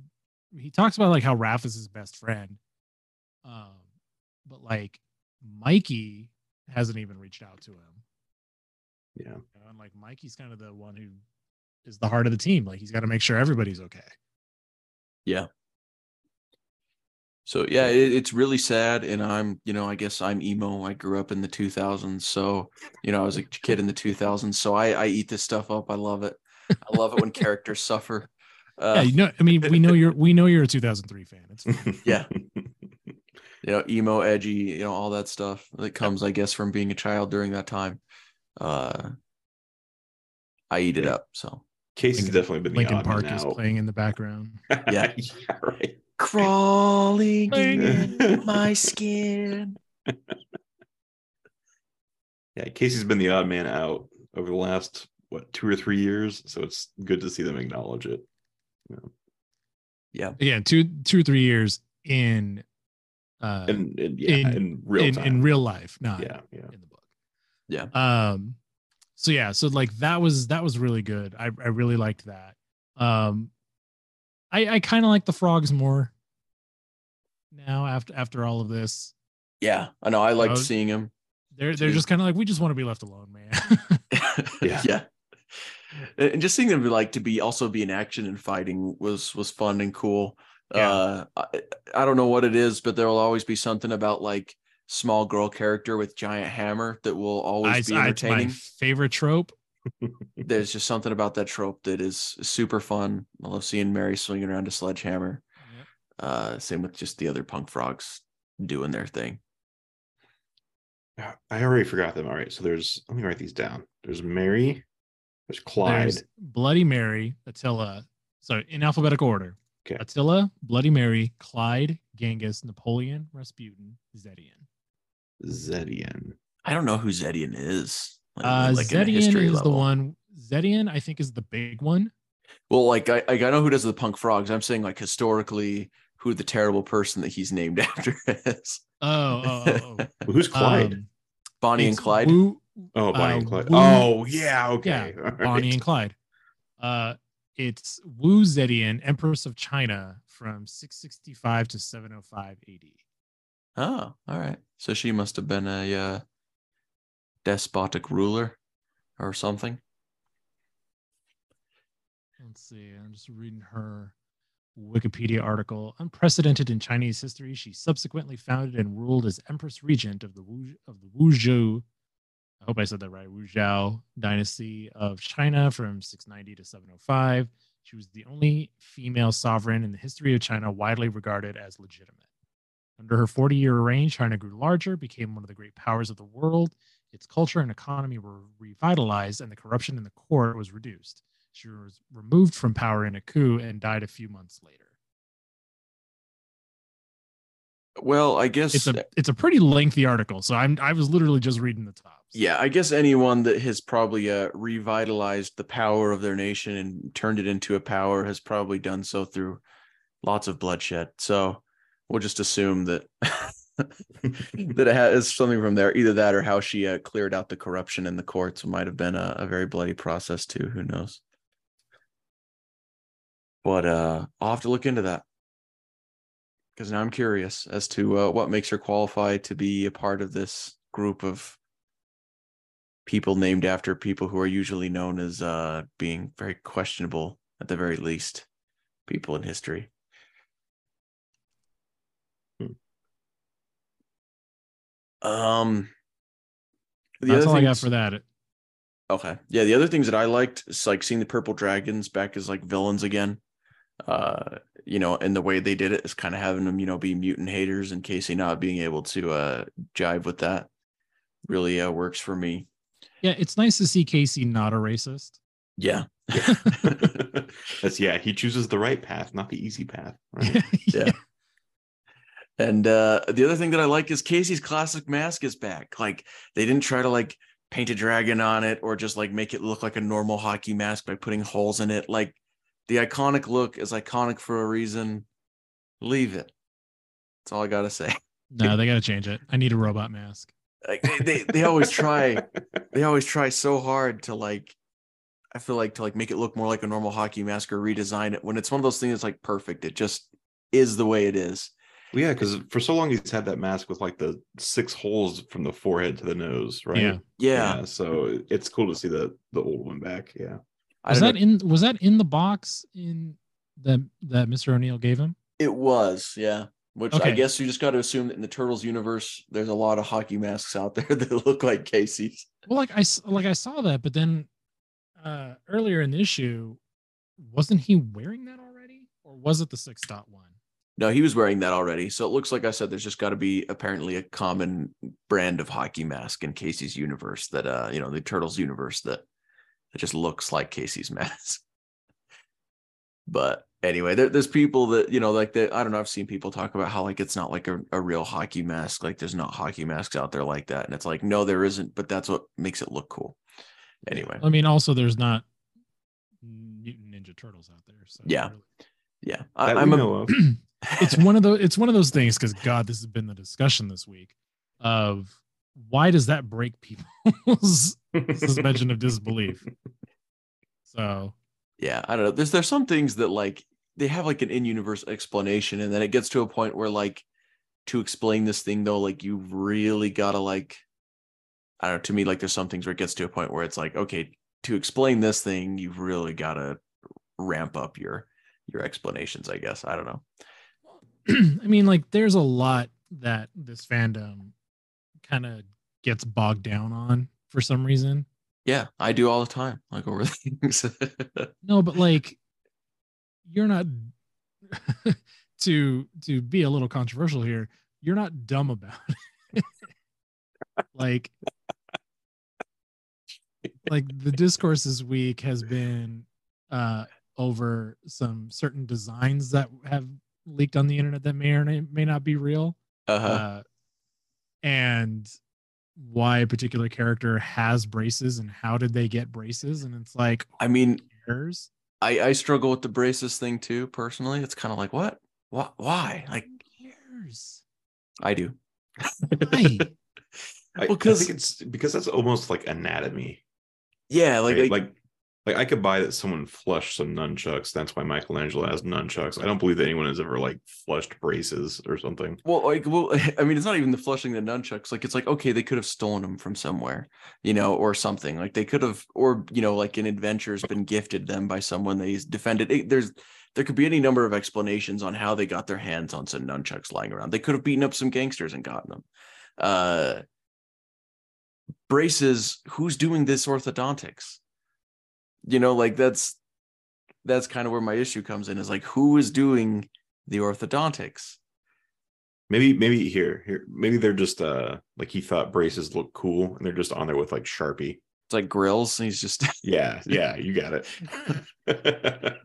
he talks about like how Raph is his best friend um but like mikey hasn't even reached out to him yeah. you know, and like mikey's kind of the one who is the heart of the team like he's got to make sure everybody's okay Yeah. So yeah, it, it's really sad, and I'm, you know, I guess I'm emo. I grew up in the 2000s, so you know, I was a kid in the 2000s, so I I eat this stuff up. I love it. I love it when <laughs> characters suffer. Uh, yeah you know i mean we know you're we know you're a 2003 fan it's. <laughs> Yeah. you know, emo, edgy, you know, all that stuff that comes, I guess, from being a child during that time. Uh, I eat it Yeah. up. So Casey's Linkin- definitely been lincoln odd man park is out. playing in the background <laughs> Yeah. yeah, right. crawling in my skin. Yeah, Casey's been the odd man out over the last what two or three years, so it's good to see them acknowledge it. Yeah. yeah two two or three years in uh And, and yeah, In- in, real in, time. in real life not yeah, yeah. in the book Yeah. um so yeah so like that was that was really good i i really liked that um i i kind of like the frogs more now after after all of this. Yeah, I know. I liked seeing him. They're they're Dude. just kind of like we just want to be left alone, man. <laughs> <laughs> Yeah. yeah. And just seeing them like to be also be in action and fighting was was fun and cool. Yeah. Uh I, I don't know what it is, but there will always be something about like small girl character with giant hammer that will always I, be I, my entertaining. favorite trope. There's just something about that trope that is super fun. I love seeing Mary swinging around a sledgehammer. Uh same with just the other punk frogs doing their thing. Yeah, I already forgot them. All right. So there's, let me write these down. There's Mary, there's Clyde. There's Bloody Mary, Attila. So in alphabetical order. Okay. Attila, Bloody Mary, Clyde, Genghis, Napoleon, Rasputin, Zedian. Zedian. I don't know who Zedian is. Like, Uh, like Zedian history is the one. Zedian, I think, is the big one. Well, like I, I know who does the punk frogs. I'm saying like historically, who the terrible person that he's named <laughs> after is. Oh, oh, oh, oh. Who's Clyde? Um, Bonnie and Clyde. Wu- oh, Bonnie uh, and Clyde. Wu- oh, yeah. Okay. Yeah, <laughs> All right. Bonnie and Clyde. Uh, it's Wu Zetian, Empress of China, from 665 to 705 AD. Oh, all right. So she must have been a uh, despotic ruler or something. Let's see. I'm just reading her Wikipedia article. Unprecedented in Chinese history, she subsequently founded and ruled as Empress Regent of the Wu of the Wuzhou. I hope I said that right. Wuzhou dynasty of China from 690 to 705. She was the only female sovereign in the history of China widely regarded as legitimate. Under her 40 year reign, China grew larger, became one of the great powers of the world. Its culture and economy were revitalized, and the corruption in the court was reduced. She was removed from power in a coup and died a few months later. Well, I guess It's a it's a pretty lengthy article, so I'm I was literally just reading the tops. Yeah, I guess anyone that has probably uh, revitalized the power of their nation and turned it into a power has probably done so through lots of bloodshed. So we'll just assume that <laughs> that it has something from there. Either that or how she uh, cleared out the corruption in the courts might have been a, a very bloody process too. Who knows? But uh, I'll have to look into that because now I'm curious as to uh, what makes her qualify to be a part of this group of people named after people who are usually known as uh, being very questionable, at the very least, people in history. Um, the That's other all I got for that. Okay. Yeah, the other things that I liked is like seeing the purple dragons back as like villains again. Uh, you know, and the way they did it is kind of having them, you know, be mutant haters and Casey not being able to uh jive with that really uh works for me. Yeah, it's nice to see Casey not a racist. Yeah. <laughs> <laughs> That's yeah. He chooses the right path, not the easy path. Right? <laughs> yeah. And uh the other thing that I like is Casey's classic mask is back. Like they didn't try to like paint a dragon on it or just like make it look like a normal hockey mask by putting holes in it. Like the iconic look is iconic for a reason. Leave it. That's all I gotta say. No, they got to change it. I need a robot mask. Like they, they, they always try they always try so hard to like I feel like to like make it look more like a normal hockey mask or redesign it when it's one of those things that's like perfect. It just is the way it is. Well, yeah, because for so long he's had that mask with like the six holes from the forehead to the nose, right? Yeah. Yeah. so it's cool to see the the old one back. Yeah. Was that know. in was that in the box in that that Mr. O'Neill gave him? It was, yeah. Which I guess you just got to assume that in the Turtles universe, there's a lot of hockey masks out <laughs> there that look like Casey's. Well, like I like I saw that, but then uh earlier in the issue, wasn't he wearing that already, or was it the six dot one? No, he was wearing that already. So it looks like I said, there's just got to be apparently a common brand of hockey mask in Casey's universe that, uh, you know, the Turtles universe that that just looks like Casey's <laughs> mask. But anyway, there, there's people that you know, like that. I don't know. I've seen people talk about how like it's not like a, a real hockey mask. Like there's not hockey masks out there like that, and it's like no, there isn't. But that's what makes it look cool. Anyway, I mean, also there's not Mutant Ninja Turtles out there. So Yeah. really- yeah, I, i'm a, know of. <clears throat> it's one of those it's one of those things because God, this has been the discussion this week of why does that break people's <laughs> suspension of disbelief? So yeah i don't know there's there's some things that like they have like an in-universe explanation and then it gets to a point where like to explain this thing though, like you really gotta like I don't know, to me, like there's some things where it gets to a point where it's like, okay, to explain this thing, you've really gotta ramp up your your explanations, I guess. I don't know. <clears throat> I mean, like, there's a lot that this fandom kind of gets bogged down on for some reason. Yeah, I do all the time, like over <laughs> things. No, but like, you're not <laughs> to to be a little controversial here. You're not dumb about it. <laughs> like, like the discourse this week has been uh over some certain designs that have leaked on the internet that may or may not be real uh-huh. uh, and why a particular character has braces and how did they get braces and it's like I mean, cares I, I struggle with the braces thing too, personally. It's kind of like, what? What? Why? Like, who cares I do. Why? <laughs> I, Well, I 'cause- think it's because that's almost like anatomy. Yeah, like, right? like, like like I could buy that someone flushed some nunchucks. That's why Michelangelo has nunchucks. I don't believe that anyone has ever like flushed braces or something. well, like, well, <laughs> I mean, it's not even the flushing the nunchucks. Like, it's like, okay, they could have stolen them from somewhere, you know, or something. Like, they could have, or you know, like an adventure's been gifted them by someone they defended. It, there's, there could be any number of explanations on how they got their hands on some nunchucks lying around. They could have beaten up some gangsters and gotten them. Uh, braces. Who's doing this orthodontics? You know, like that's that's kind of where my issue comes in. Is like, who is doing the orthodontics? Maybe maybe here here maybe they're just uh like he thought braces look cool and they're just on there with like Sharpie. It's like grills. And he's just <laughs> Yeah, yeah, you got it. <laughs>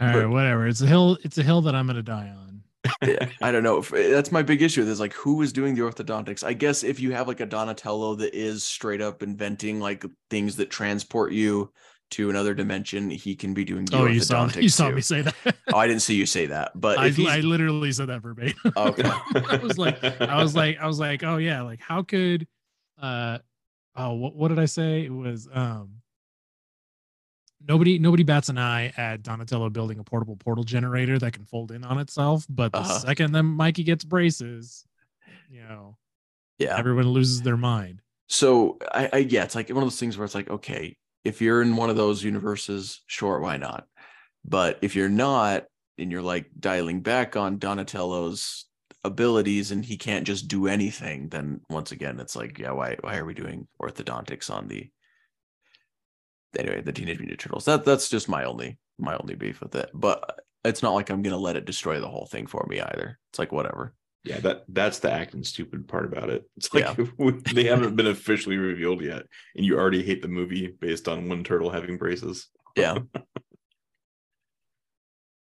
all right whatever it's a hill it's a hill that i'm gonna die on Yeah, <laughs> I don't know. If- That's my big issue. Is like who is doing the orthodontics? I guess if you have like a Donatello that is straight up inventing like things that transport you to another dimension, he can be doing the oh you saw orthodontics you saw too. me say that Oh, I didn't see you say that, but I, I literally said that verbatim <laughs> Okay. <laughs> i was like i was like i was like oh yeah like how could uh oh what, what did i say it was um nobody nobody bats an eye at donatello building a portable portal generator that can fold in on itself but the Uh-huh. second that mikey gets braces you know yeah. everyone loses their mind So I, I yeah, it's like one of those things where it's like, okay, if you're in one of those universes, sure, why not? But if you're not, and you're like dialing back on Donatello's abilities and he can't just do anything, then once again, it's like, yeah, why why are we doing orthodontics on the anyway, the Teenage Mutant Ninja Turtles? That that's just my only my only beef with it. But it's not like I'm gonna let it destroy the whole thing for me either. It's like whatever. Yeah, that that's the acting stupid part about it. It's like <laughs> they haven't been officially revealed yet, and you already hate the movie based on one turtle having braces. Yeah. <laughs>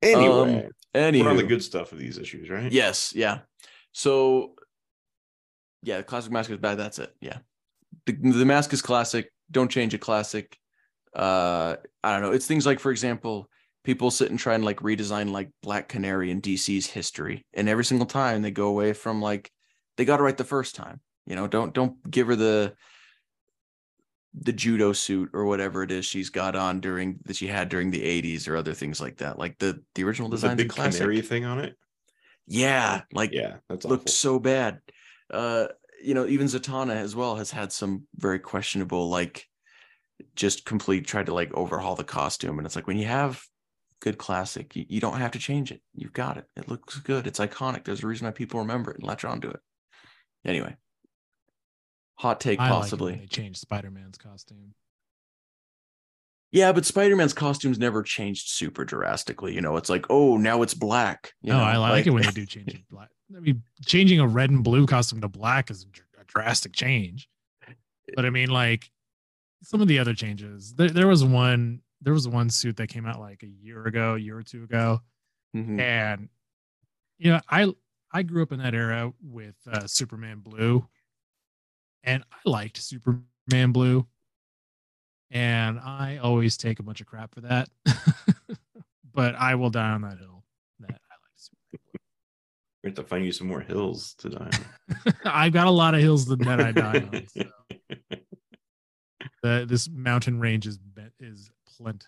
Anyway, um, Anyway, we're on the good stuff of these issues, right? Yes, yeah. So yeah, the classic mask is bad. That's it. Yeah. The, the mask is classic. Don't change a classic. Uh I don't know. It's things like, for example, people sit and try and like redesign like Black Canary in DC's history. And every single time they go away from like they got it right the first time. You know, don't don't give her the the judo suit or whatever it is she's got on during that she had during the 80s or other things like that. Like the the original design the big classic. canary thing on it. Yeah, like Yeah, that's looked awful. so bad. Uh, you know, even Zatanna as well has had some very questionable, like, just complete tried to like overhaul the costume, and it's like when you have good classic, you, you don't have to change it. You've got it. It looks good. It's iconic. There's a reason why people remember it and latch onto it. Anyway, hot take I like possibly. they changed spider-man's costume yeah, but Spider-Man's costumes never changed super drastically. You know, it's like, oh, now it's black. You no, know, I like, it when they do change it black. I mean, changing a red and blue costume to black is a drastic change. But I mean, like some of the other changes. There, there was one. There was one suit that came out like a year ago, a year or two ago, Mhm. and you know, I I grew up in that era with uh, Superman Blue, and I liked Superman Blue, and I always take a bunch of crap for that. <laughs> but I will die on that hill. That I like Superman Blue. We have to find you some more hills to die on. <laughs> I've got a lot of hills that, that I die on. So. <laughs> on. The, this mountain range is be- is plent,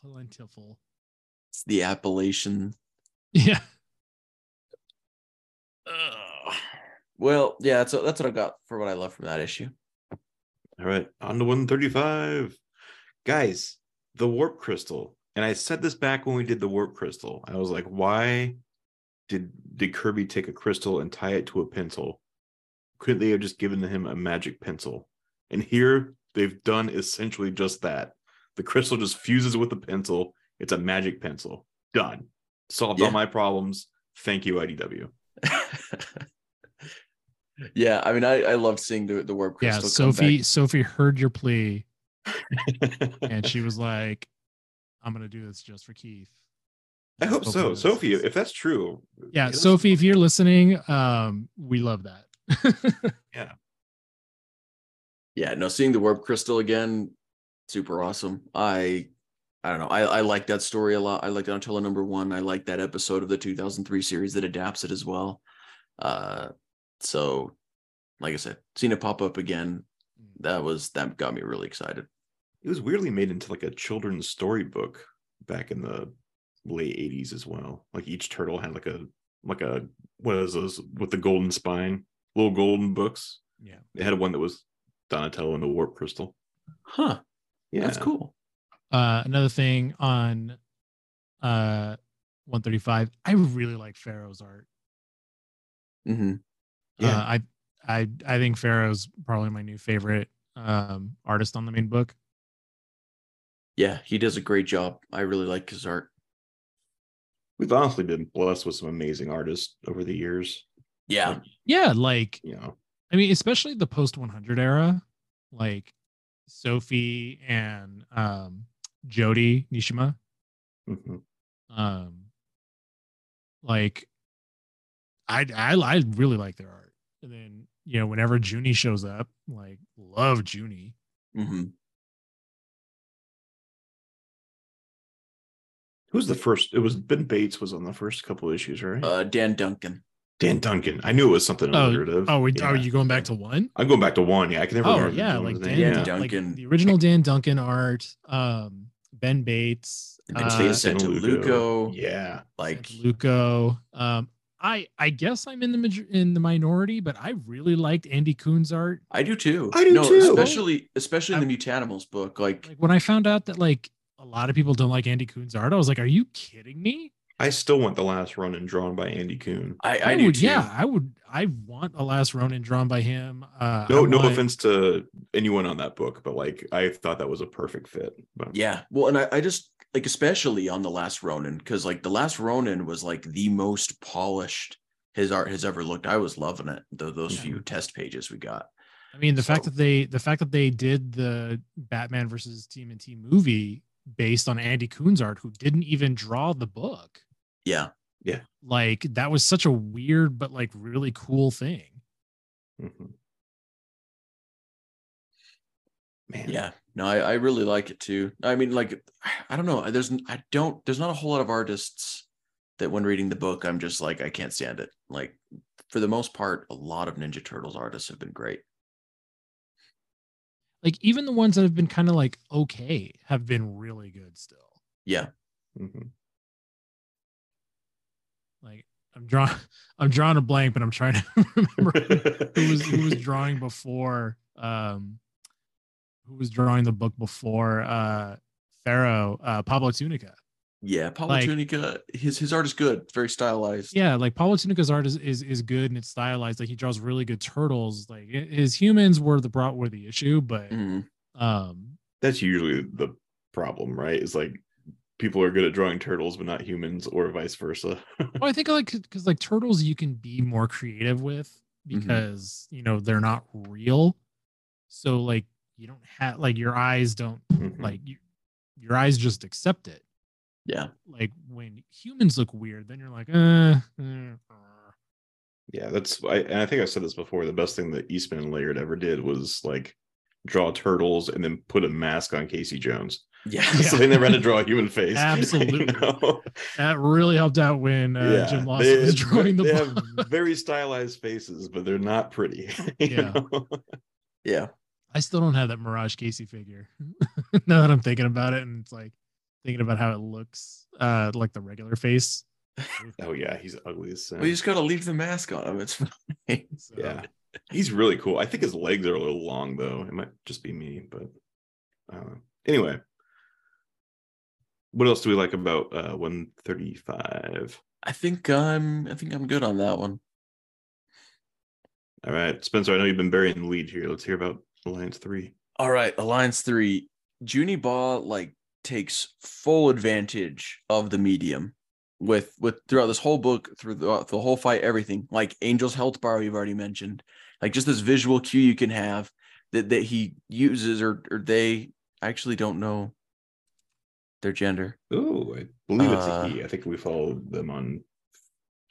plentiful. It's the Appalachian Yeah. Ugh. well, yeah, that's that's what I got for what I love from that issue. All right, on to 135. Guys, the warp crystal. And I said this back when we did the warp crystal. I was like, why did did Kirby take a crystal and tie it to a pencil? Couldn't they have just given him a magic pencil? And here they've done essentially just that. The crystal just fuses with the pencil. It's a magic pencil. Done. Solved all my problems. Thank you, IDW. <laughs> yeah, I mean, I I loved seeing the the warp Yeah, crystal. come Sophie. back. Sophie heard your plea, <laughs> and she was like, "I'm gonna do this just for Keith." I hope so. Hopefully Sophie, if that's true. yeah, Sophie, if you're listening, um, we love that. <laughs> yeah, no, seeing the warp crystal again, super awesome. I I don't know. I, I like that story a lot. I like Donatello number one. I like that episode of the 2003 series that adapts it as well. Uh, so, like I said, seeing it pop up again, that was that got me really excited. It was weirdly made into like a children's storybook back in the late 80s as well. Like each turtle had like a like a what is those with the golden spine, little golden books. yeah. They had one that was Donatello and the Warp Crystal. Huh? Yeah, That's cool. Uh, another thing on uh 135, I really like Fero's art. Mm-hmm. Yeah. Uh, I I I think Fero's probably my new favorite um artist on the main book. Yeah, he does a great job. I really like his art. We've honestly been blessed with some amazing artists over the years. Yeah, Like, Yeah, like you know, I mean, especially the post 100 era, like Sophie and um Jodie Nishijima. mhm. Um like I I I really like their art. And then, you know, whenever Juni shows up, like love Juni. hmm who's the first? It was Ben Bates was on the first couple issues, right? uh, Dan Duncan. Dan Duncan. I knew it was something Oh, alliterative. Oh, we, Yeah. are you going back to one? I'm going back to one. Yeah, I can never Oh remember. yeah, like. Dan, Yeah. Dun- like Duncan. the original Dan Duncan art, um, Ben Bates, And uh, Mateo Santolouco. Yeah. Like, Luco. Um, I I guess I'm in the major- in the minority, but I really liked Andy Kuhn's art. I do too. I do no, too. Especially, especially in the Mutanimals book. Like, Like when I found out that like a lot of people don't like Andy Kuhn's art, I was like, "Are you kidding me?" I still want the last Ronin drawn by Andy Kuhn. I, I, do would, too. yeah, I would. I want a last Ronin drawn by him. Uh, No, I no offense to anyone on that book, but like I thought that was a perfect fit. But Yeah. Well, and I, I just like especially on the last Ronin because like the last Ronin was like the most polished his art has ever looked. I was loving it. tho- those Yeah. few test pages we got. I mean, the fact that they the fact that they did the Batman versus TMNT movie based on Andy Kuhn's art, who didn't even draw the book. Yeah. Yeah. Like that was such a weird but like really cool thing. mhm. man, Yeah. No, I, I really like it too. I mean, like, I don't know. There's I don't there's not a whole lot of artists that when reading the book, I'm just like, I can't stand it. Like for the most part, a lot of Ninja Turtles artists have been great. Like even the ones that have been kind of like okay have been really good still. Yeah. Mhm. I'm drawing <laughs> I'm drawing a blank, but I'm trying to <laughs> remember who was who was <laughs> drawing before um who was drawing the book before uh Fero uh Pablo Tunica. Yeah. Pablo Like- Tunica, his his art is good. Very stylized. Yeah, like Pablo Tunica's art is, is is good and it's stylized. Like he draws really good turtles. Like his humans were the brought were the issue, but Mhm. um that's usually the problem, right? Is like people are good at drawing turtles, but not humans, or vice versa. well, I think like because like turtles you can be more creative with Mhm. because you know they're not real. So like you don't have like your eyes don't Mhm. like you, your eyes just accept it. Yeah. Like when humans look weird, then you're like, uh, uh, uh. Yeah, that's I and I think I said this before. The best thing that Eastman and Laird ever did was like draw turtles and then put a mask on Casey Jones. Yeah. <laughs> so they never had to draw a human face. <laughs> you Absolutely. know? that really helped out when uh, Jim Lawson they, was <laughs> drawing the they book. have very stylized faces, but they're not pretty. Yeah. know? Yeah. I still don't have that Mirage Casey figure. now that I'm thinking about it, and it's like thinking about how it looks, uh, like the regular face. Oh yeah, he's ugly as sin. Well, you just gotta leave the mask on him. It's fine. So, yeah, he's really cool. I think his legs are a little long though. It might just be me, but uh, anyway. What else do we like about uh 135? I think I'm I think I'm good on that one. All right, Spencer, I know you've been burying the lead here. Let's hear about Alliance 3. All right, Alliance 3. Juni Ba like takes full advantage of the medium with with throughout this whole book, through the, whole fight, everything. Like Angel's health bar we've already mentioned. Like just this visual cue you can have that that he uses or or they actually don't know their gender. Oh, I believe it's Uh, a he. I think we followed them on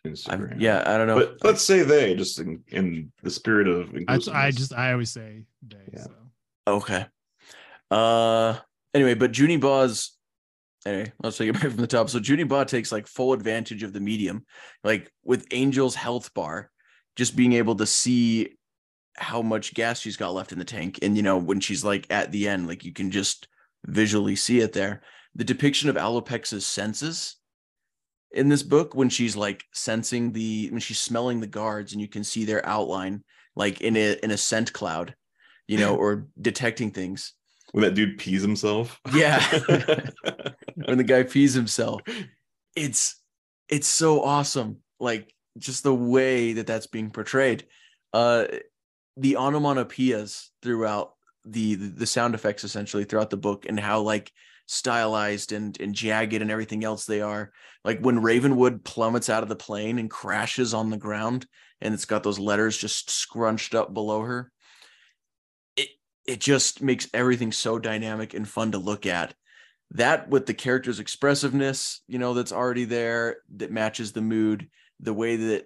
I'm, Instagram. yeah, I don't know. But let's say they just in, in the spirit of I, I just I always say they. Yeah. So Okay. Uh anyway, but Juni Ba's anyway, let's take it back from the top. So Junie Ba takes like full advantage of the medium, like with Angel's health bar, just being able to see how much gas she's got left in the tank. And you know, when she's like at the end, like you can just visually see it there. The depiction of Alopex's senses in this book when she's like sensing the when she's smelling the guards and you can see their outline like in a in a scent cloud you know <laughs> or detecting things when that dude pees himself. Yeah. <laughs> when the guy pees himself it's it's so awesome like just the way that that's being portrayed uh the onomatopoeias throughout the the sound effects essentially throughout the book and how like stylized and and jagged and everything else they are. Like when ravenwood plummets out of the plane and crashes on the ground and it's got those letters just scrunched up below her it it just makes everything so dynamic and fun to look at. That with the character's expressiveness you know that's already there that matches the mood the way that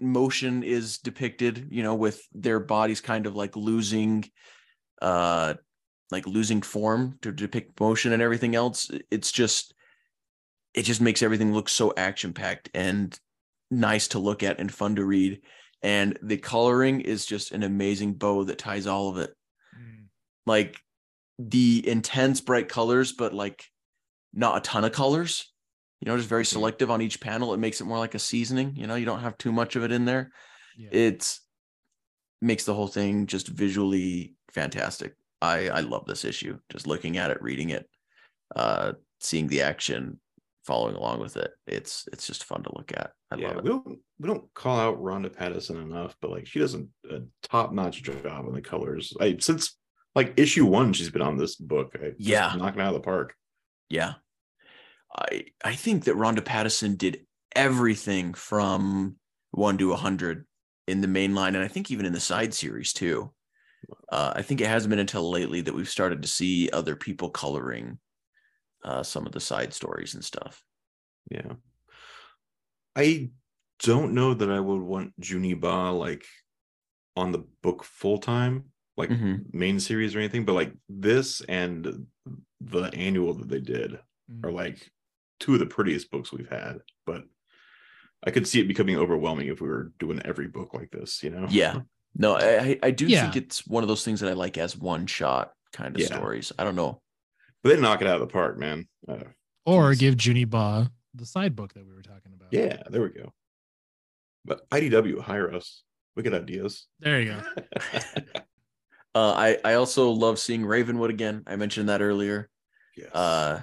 motion is depicted you know with their bodies kind of like losing uh like losing form to depict motion and everything else it's just it just makes everything look so action packed and nice to look at and fun to read. And the coloring is just an amazing bow that ties all of it. Mm, like the intense bright colors but like not a ton of colors. You know just very selective on each panel. It makes it more like a seasoning you know? You don't have too much of it in there. Yeah. it's makes the whole thing just visually fantastic i i love this issue just looking at it reading it uh seeing the action following along with it it's it's just fun to look at i yeah, love we don't we don't call out Rhonda Pattison enough, but like she does a, a top notch job on the colors. I since like issue one, she's been on this book. I, Yeah. knocking out of the park. Yeah. I I think that Rhonda Pattison did everything from one to a hundred in the main line, and I think even in the side series too. Uh, I think it hasn't been until lately that we've started to see other people coloring uh, some of the side stories and stuff. Yeah. I don't know that I would want Juni Ba like on the book full time, like Mhm. main series or anything, but like this and the annual that they did Mm. are like two of the prettiest books we've had. But I could see it becoming overwhelming if we were doing every book like this, you know? Yeah. <laughs> No, I I- I do Yeah. think it's one of those things that I like as one shot kind of Yeah. stories. I don't know. But they knock it out of the park, man. Uh, or Jeez. give Juni Ba the side book that we were talking about. yeah, there we go. But IDW, hire us. We get ideas. There you go. <laughs> Uh, I I also love seeing Ravenwood again. I mentioned that earlier. yes. uh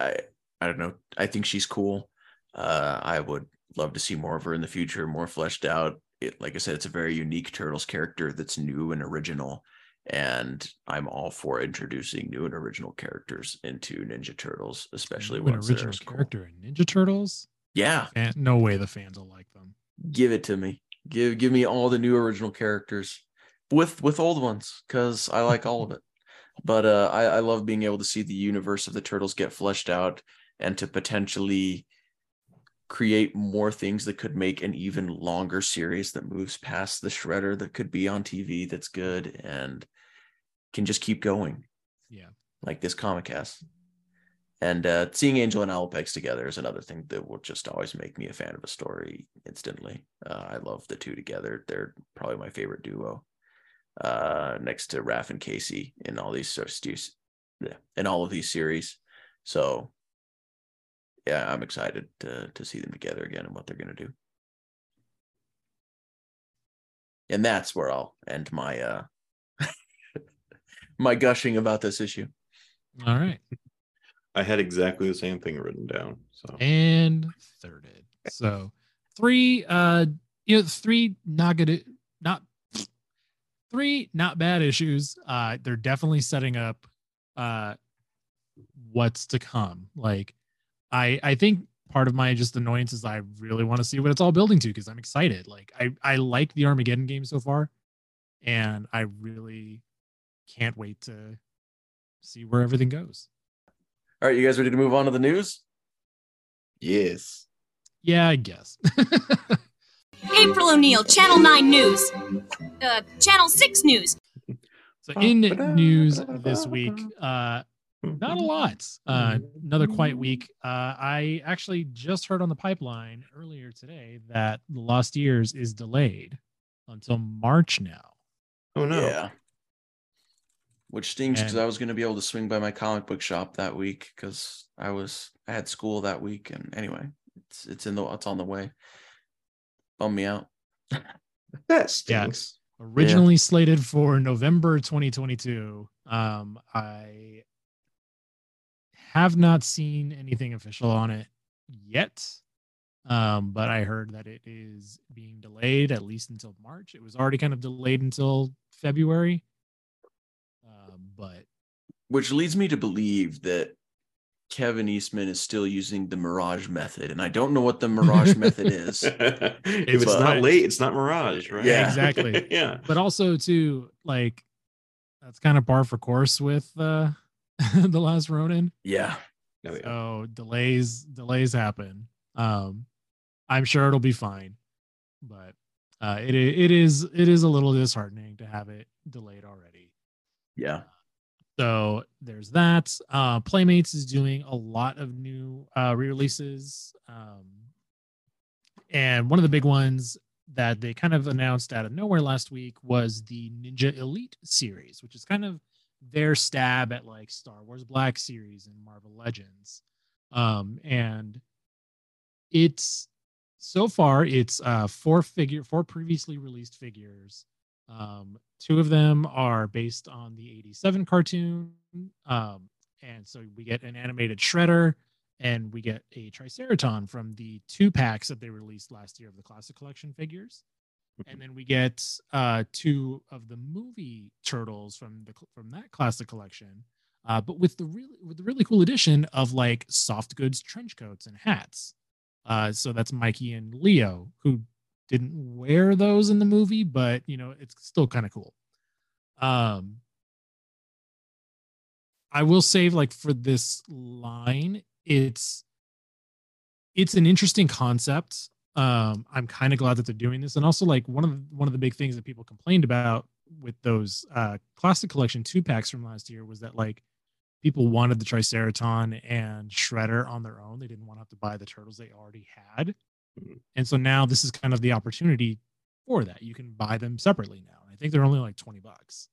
i i don't know i think she's cool uh i would love to see more of her in the future more fleshed out it like i said it's a very unique turtles character that's new and original and i'm all for introducing new and original characters into ninja turtles especially when and original cool. character in Ninja Turtles. yeah Fan- no way the fans will like them. give it to me give give me all the new original characters with with old ones because i like all of it <laughs> but uh I, I love being able to see the universe of the turtles get fleshed out and to potentially create more things that could make an even longer series that moves past the shredder that could be on tv that's good and can just keep going. Yeah. like this comic has. And uh seeing angel and alopex together is another thing that will just always make me a fan of a story instantly. Uh, i love the two together. They're probably my favorite duo. Uh next to Raph and Casey in all these sort of stu- yeah, in all of these series. So yeah, I'm excited to to see them together again and what they're gonna do. And that's where I'll end my uh <laughs> my gushing about this issue. All right. I had exactly the same thing written down. So and thirded. So three uh you know three not good not three not bad issues. Uh they're definitely setting up uh what's to come. Like I I think part of my just annoyance is I really want to see what it's all building to because I'm excited. Like I I like the Armageddon game so far and I really can't wait to see where everything goes. All right, you guys ready to move on to the news? yes. Yeah, I guess. <laughs> April O'Neil, Channel 9 News. Uh, Channel 6 News. So in news this week, uh, not a lot. Uh, another quiet week. Uh, I actually just heard on the pipeline earlier today that The Lost Years is delayed until March now. Oh no. Yeah. Which stings because I was going to be able to swing by my comic book shop that week because I was I had school that week and anyway it's it's in the it's on the way. Bum me out. <laughs> That stinks. Originally slated for November 2022. Um, I have not seen anything official on it yet. Um, but I heard that it is being delayed at least until March. It was already kind of delayed until February. Um, but Which leads me to believe that Kevin Eastman is still using the Mirage method, and I don't know what the Mirage <laughs> method is. if it's But- not late, it's not Mirage, right? Yeah. Exactly. <laughs> yeah. but also too like that's kind of par for course with uh <laughs> the last Ronin. Yeah, No, yeah. So delays delays happen. Um I'm sure it'll be fine. But uh it it is it is a little disheartening to have it delayed already. yeah. So there's that. Uh Playmates is doing a lot of new uh re-releases. Um and one of the big ones that they kind of announced out of nowhere last week was the Ninja Elite series, which is kind of their stab at like Star Wars Black series and Marvel Legends. Um, and it's so far it's uh four figure four previously released figures. Um, two of them are based on the 87 cartoon. Um, and so we get an animated shredder and we get a Triceraton from the two packs that they released last year of the classic collection figures. And then we get uh, two of the movie turtles from the from that classic collection, uh, but with the really with the really cool addition of like soft goods trench coats and hats. Uh, so that's Mikey and Leo, who didn't wear those in the movie, but you know it's still kind of cool. Um, I will say, like for this line, it's it's an interesting concept. Um, I'm kind of glad that they're doing this, and also like one of the, one of the big things that people complained about with those uh, classic collection two packs from last year was that like people wanted the Triceraton and Shredder on their own. They didn't want to have to buy the turtles they already had, Mhm. and so now this is kind of the opportunity for that. You can buy them separately now. I think they're only like twenty bucks.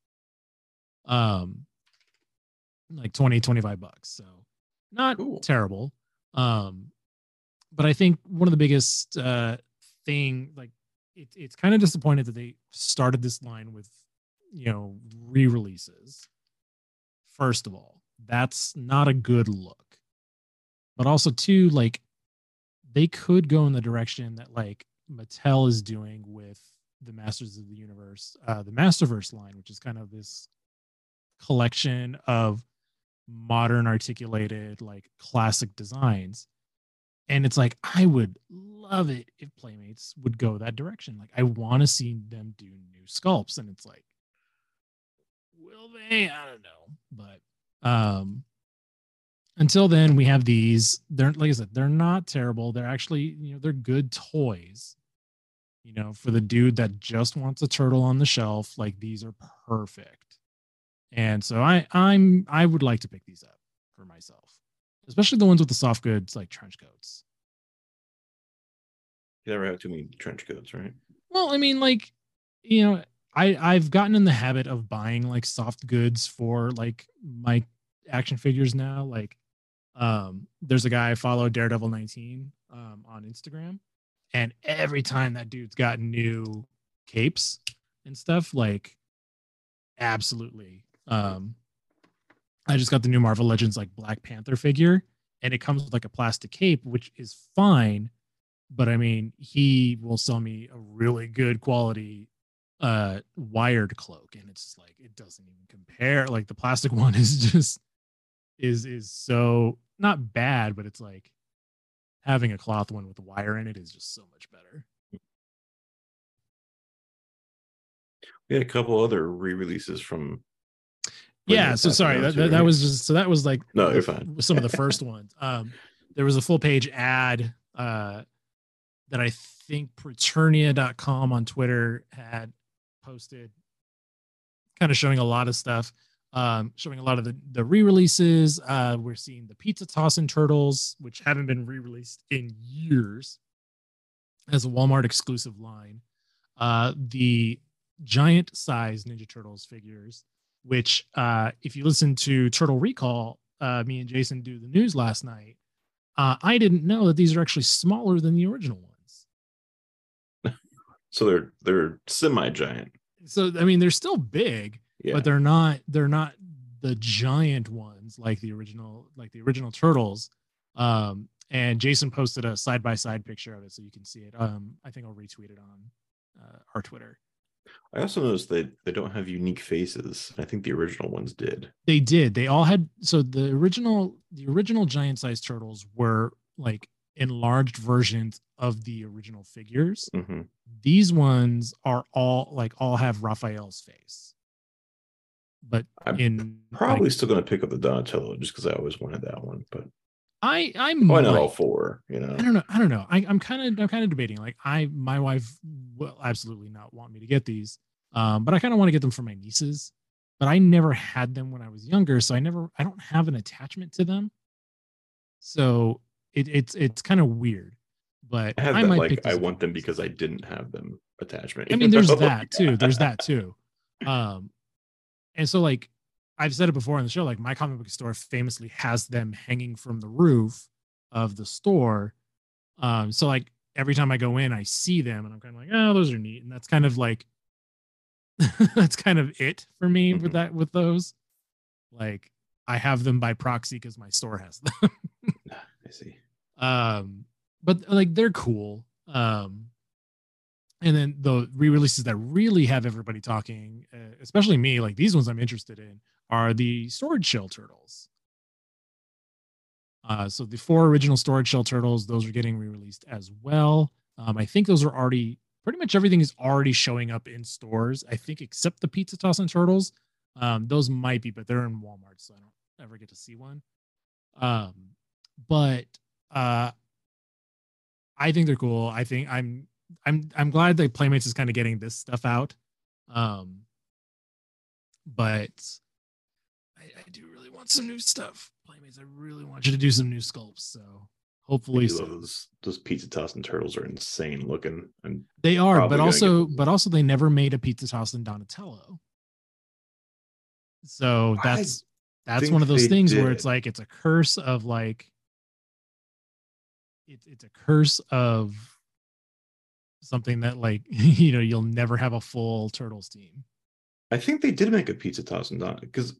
Um, like 20 25 bucks so not Cool. terrible um but i think one of the biggest uh thing like it, it's kind of disappointed that they started this line with you know re-releases. First of all that's not a good look. But also too, like they could go in the direction that like mattel is doing with the masters of the universe uh the masterverse line which is kind of this collection of modern articulated like classic designs and it's like i would love it if playmates would go that direction. Like i want to see them do new sculpts. And it's like will they? I don't know. But um until then we have these. They're like i said they're not terrible. They're actually you know they're good toys you know for the dude that just wants a turtle on the shelf. Like these are perfect. And so I I'm I would like to pick these up for myself, especially the ones with the soft goods like trench coats. You never have too many trench coats, right? Well, I mean, like, you know, I I've gotten in the habit of buying like soft goods for like my action figures now. Like, Um, there's a guy I follow, Daredevil 19, um, on Instagram, and every time that dude's got new capes and stuff, like absolutely. Um, I just got the new Marvel Legends like Black Panther figure, and it comes with like a plastic cape, which is fine. But I mean, he will sell me a really good quality uh wired cloak, and it's like it doesn't even compare. Like the plastic <laughs> one is just is is so not bad, but it's like having a cloth one with wire in it is just so much better. We had a couple other re-releases from. Yeah so sorry that, that, that was just so that was like No, you're fine. <laughs> some of the first ones. Um there was a full page ad uh that i think preternia.com on twitter had posted kind of showing a lot of stuff um showing a lot of the the re-releases. Uh we're seeing the pizza tossin turtles which haven't been re-released in years as a walmart exclusive line. Uh the giant size ninja turtles figures which uh if you listen to turtle recall uh me and jason do the news last night uh i didn't know that these are actually smaller than the original ones <laughs> So they're they're semi-giant. so i mean they're still big Yeah. but they're not they're not the giant ones like the original like the original turtles um and jason posted a side by side picture of it so you can see it um i think i'll retweet it on uh, our twitter I also noticed that they don't have unique faces. I think the original ones did. they did they all had so the original the original giant sized turtles were like enlarged versions of the original figures hmm these ones are all like all have raphael's face but I'm in Probably like, still going to pick up the Donatello just because I always wanted that one. But i i why not all four? You know. I don't know. I don't know. I, I'm kind of I'm kind of debating. Like I my wife will absolutely not want me to get these. Um, but I kind of want to get them for my nieces. But I never had them when I was younger, so I never I don't have an attachment to them. So it, it's it's kind of weird. But I have I that might like pick I want them because I didn't have them attachment. I mean, there's know? <laughs> that too. There's that too. Um, and so like I've said it before on the show, like my comic book store famously has them hanging from the roof of the store. Um, so like every time I go in, I see them and I'm kind of like, oh, those are neat. And that's kind of like <laughs> that's kind of it for me with Mhm. that with those. Like I have them by proxy because my store has them. <laughs> I see. um but like they're cool um and then the re-releases that really have everybody talking uh, especially me like these ones i'm interested in are the storage shell turtles uh so the four original storage shell turtles those are getting re-released as well um i think those are already pretty much everything is already showing up in stores i think except the pizza toss and turtles um those might be but they're in walmart so i don't ever get to see one um but uh I think they're cool. I think I'm I'm I'm glad that Playmates is kind of getting this stuff out. Um but I, do really want some new stuff. Playmates, I really want you to do some new sculpts. So hopefully I do soon. love those those pizza toss and turtles are insane looking. And they are, but also get- but also they never made a pizza toss in Donatello. So I that's that's one of those things where it's like it's a curse of like it's it's a curse of something that like <laughs> you know you'll never have a full turtles team. I think they did make a pizza toss and don because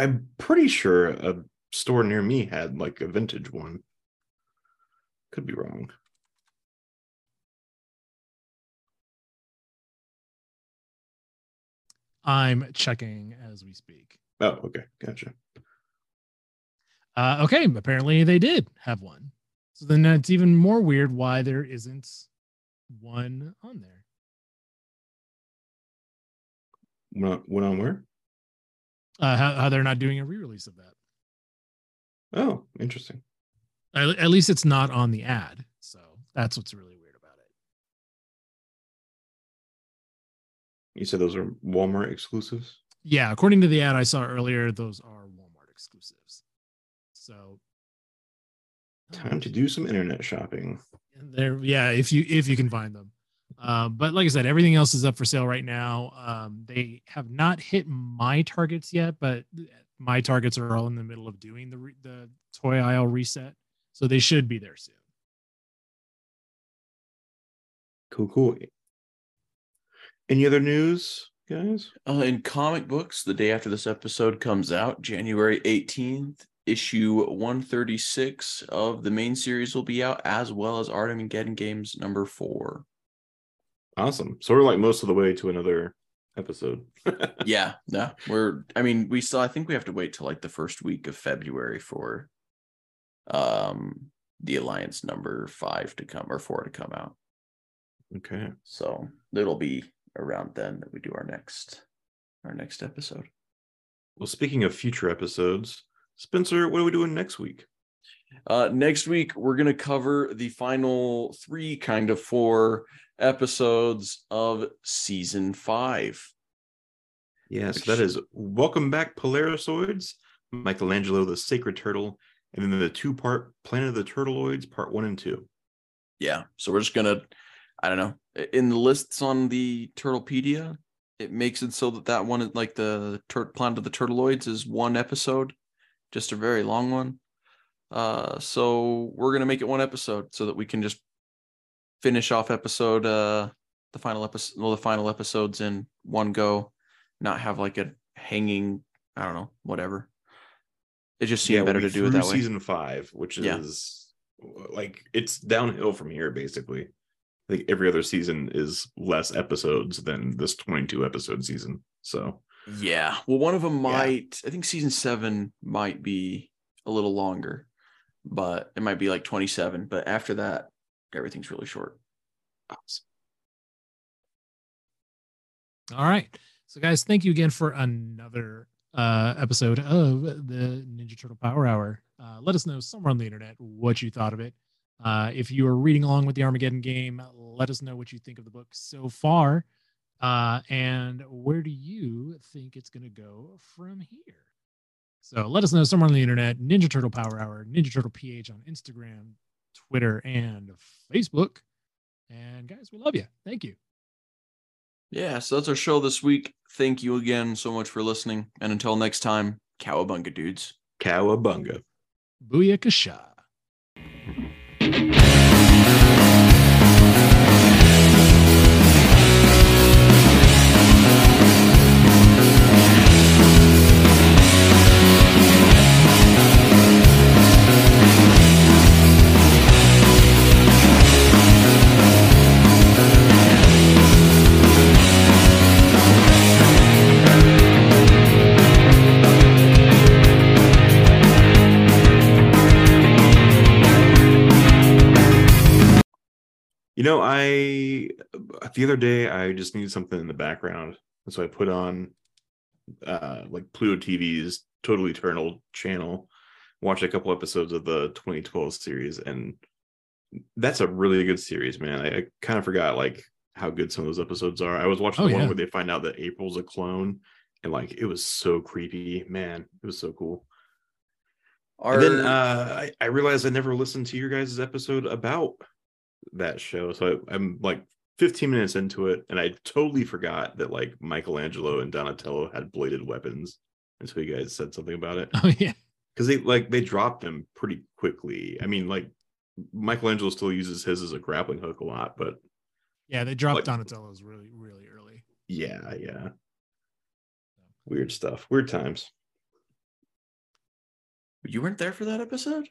I'm pretty sure a store near me had like a vintage one. Could be wrong. I'm checking as we speak. Oh, okay, gotcha. Uh, okay, apparently they did have one. So then it's even more weird why there isn't one on there. Went on, on where? Uh, how, how they're not doing a re-release of that. Oh, interesting. At, at least it's not on the ad. So that's what's really weird about it. You said those are Walmart exclusives. Yeah, according to the ad I saw earlier, those are Walmart exclusives. So Time to do some internet shopping. there yeah if you if you can find them um, but like i said everything else is up for sale right now um, they have not hit my targets yet but my targets are all in the middle of doing the re- the toy aisle reset, so they should be there soon. Cool, cool. Any other news, guys? Uh, in comic books, the day after this episode comes out, January 18th, issue 136 of the main series will be out, as well as Armageddon Games number four. Awesome. So we're like most of the way to another episode. <laughs> yeah, no, we're. I mean, we still. I think we have to wait till like the first week of February for, um, the Alliance number five to come or four to come out. Okay. So it'll be around then that we do our next, our next episode. Well, speaking of future episodes, Spencer, what are we doing next week? Uh, next week, we're going to cover the final three, kind of four episodes of season five. Yes, that is Welcome Back Polarisoids, Michelangelo the Sacred Turtle, and then the two part Planet of the Turtleoids, part one and two. Yeah. So we're just going to, I don't know, in the lists on the Turtlepedia, it makes it so that that one like the tur- Planet of the Turtleoids is one episode, just a very long one. Uh, so we're gonna make it one episode so that we can just finish off episode uh the final episode well the final episodes in one go, not have like a hanging I don't know whatever. It just seemed we'll better be to do it that way. Season five, which Yeah. is like it's downhill from here, basically. Like every other season is less episodes than this 22 episode season. So Yeah. Well, one of them Yeah. might. I think season seven might be a little longer, but it might be like twenty-seven. But after that, everything's really short. Awesome. All right. So, guys, thank you again for another uh, episode of the Ninja Turtle Power Hour. Uh, let us know somewhere on the internet what you thought of it. Uh, if you are reading along with the Armageddon game, let us know what you think of the book so far. Uh, and where do you think it's going to go from here? So let us know somewhere on the internet. Ninja Turtle Power Hour, Ninja Turtle PH on Instagram, Twitter, and Facebook. And guys, we love you. Thank you. Yeah. So that's our show this week. Thank you again so much for listening. And until next time, cowabunga, dudes. Cowabunga. Booyakasha. You know, I the other day I just needed something in the background, and so I put on uh like Pluto TV's Total Eternal channel, watched a couple episodes of the 2012 series, and that's a really good series, man. I, I kind of forgot like how good some of those episodes are. I was watching Oh, the one yeah. where they find out that April's a clone, and like it was so creepy, man. It was so cool. Our, And then uh, I, I realized I never listened to your guys' episode about that show. So I, I'm like 15 minutes into it, and I totally forgot that like Michelangelo and Donatello had bladed weapons until you guys said something about it. Oh, yeah. Because they like they dropped them pretty quickly. I mean, like Michelangelo still uses his as a grappling hook a lot, but Yeah, they dropped Like- Donatello's really, really early. yeah, yeah. Weird stuff. Weird times. you weren't there for that episode?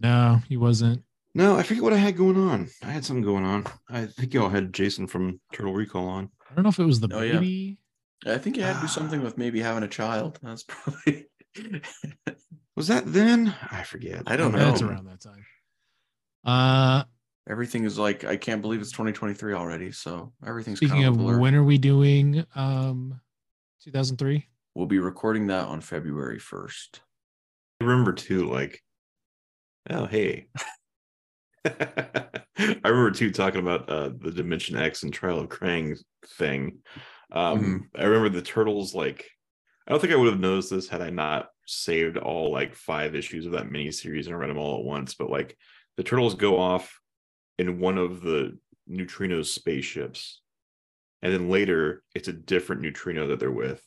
No, he wasn't. No, I forget what I had going on. I had something going on. I think y'all had Jason from Turtle Recall on. I don't know if it was the Oh, yeah. baby. I think it had to do something with maybe having a child. That's probably. <laughs> Was that then? I forget. I don't know. It's around that time. Uh, Everything is like I can't believe it's 2023 already. So everything's speaking kind of of when are we doing um 2003? We'll be recording that on February 1st. I remember too, like, oh hey. <laughs> <laughs> I remember too talking about uh the Dimension X and Trial of Krang thing. Um I remember the turtles like I don't think I would have noticed this had I not saved all like five issues of that mini series and read them all at once, but like the turtles go off in one of the neutrino spaceships. And then later it's a different neutrino that they're with.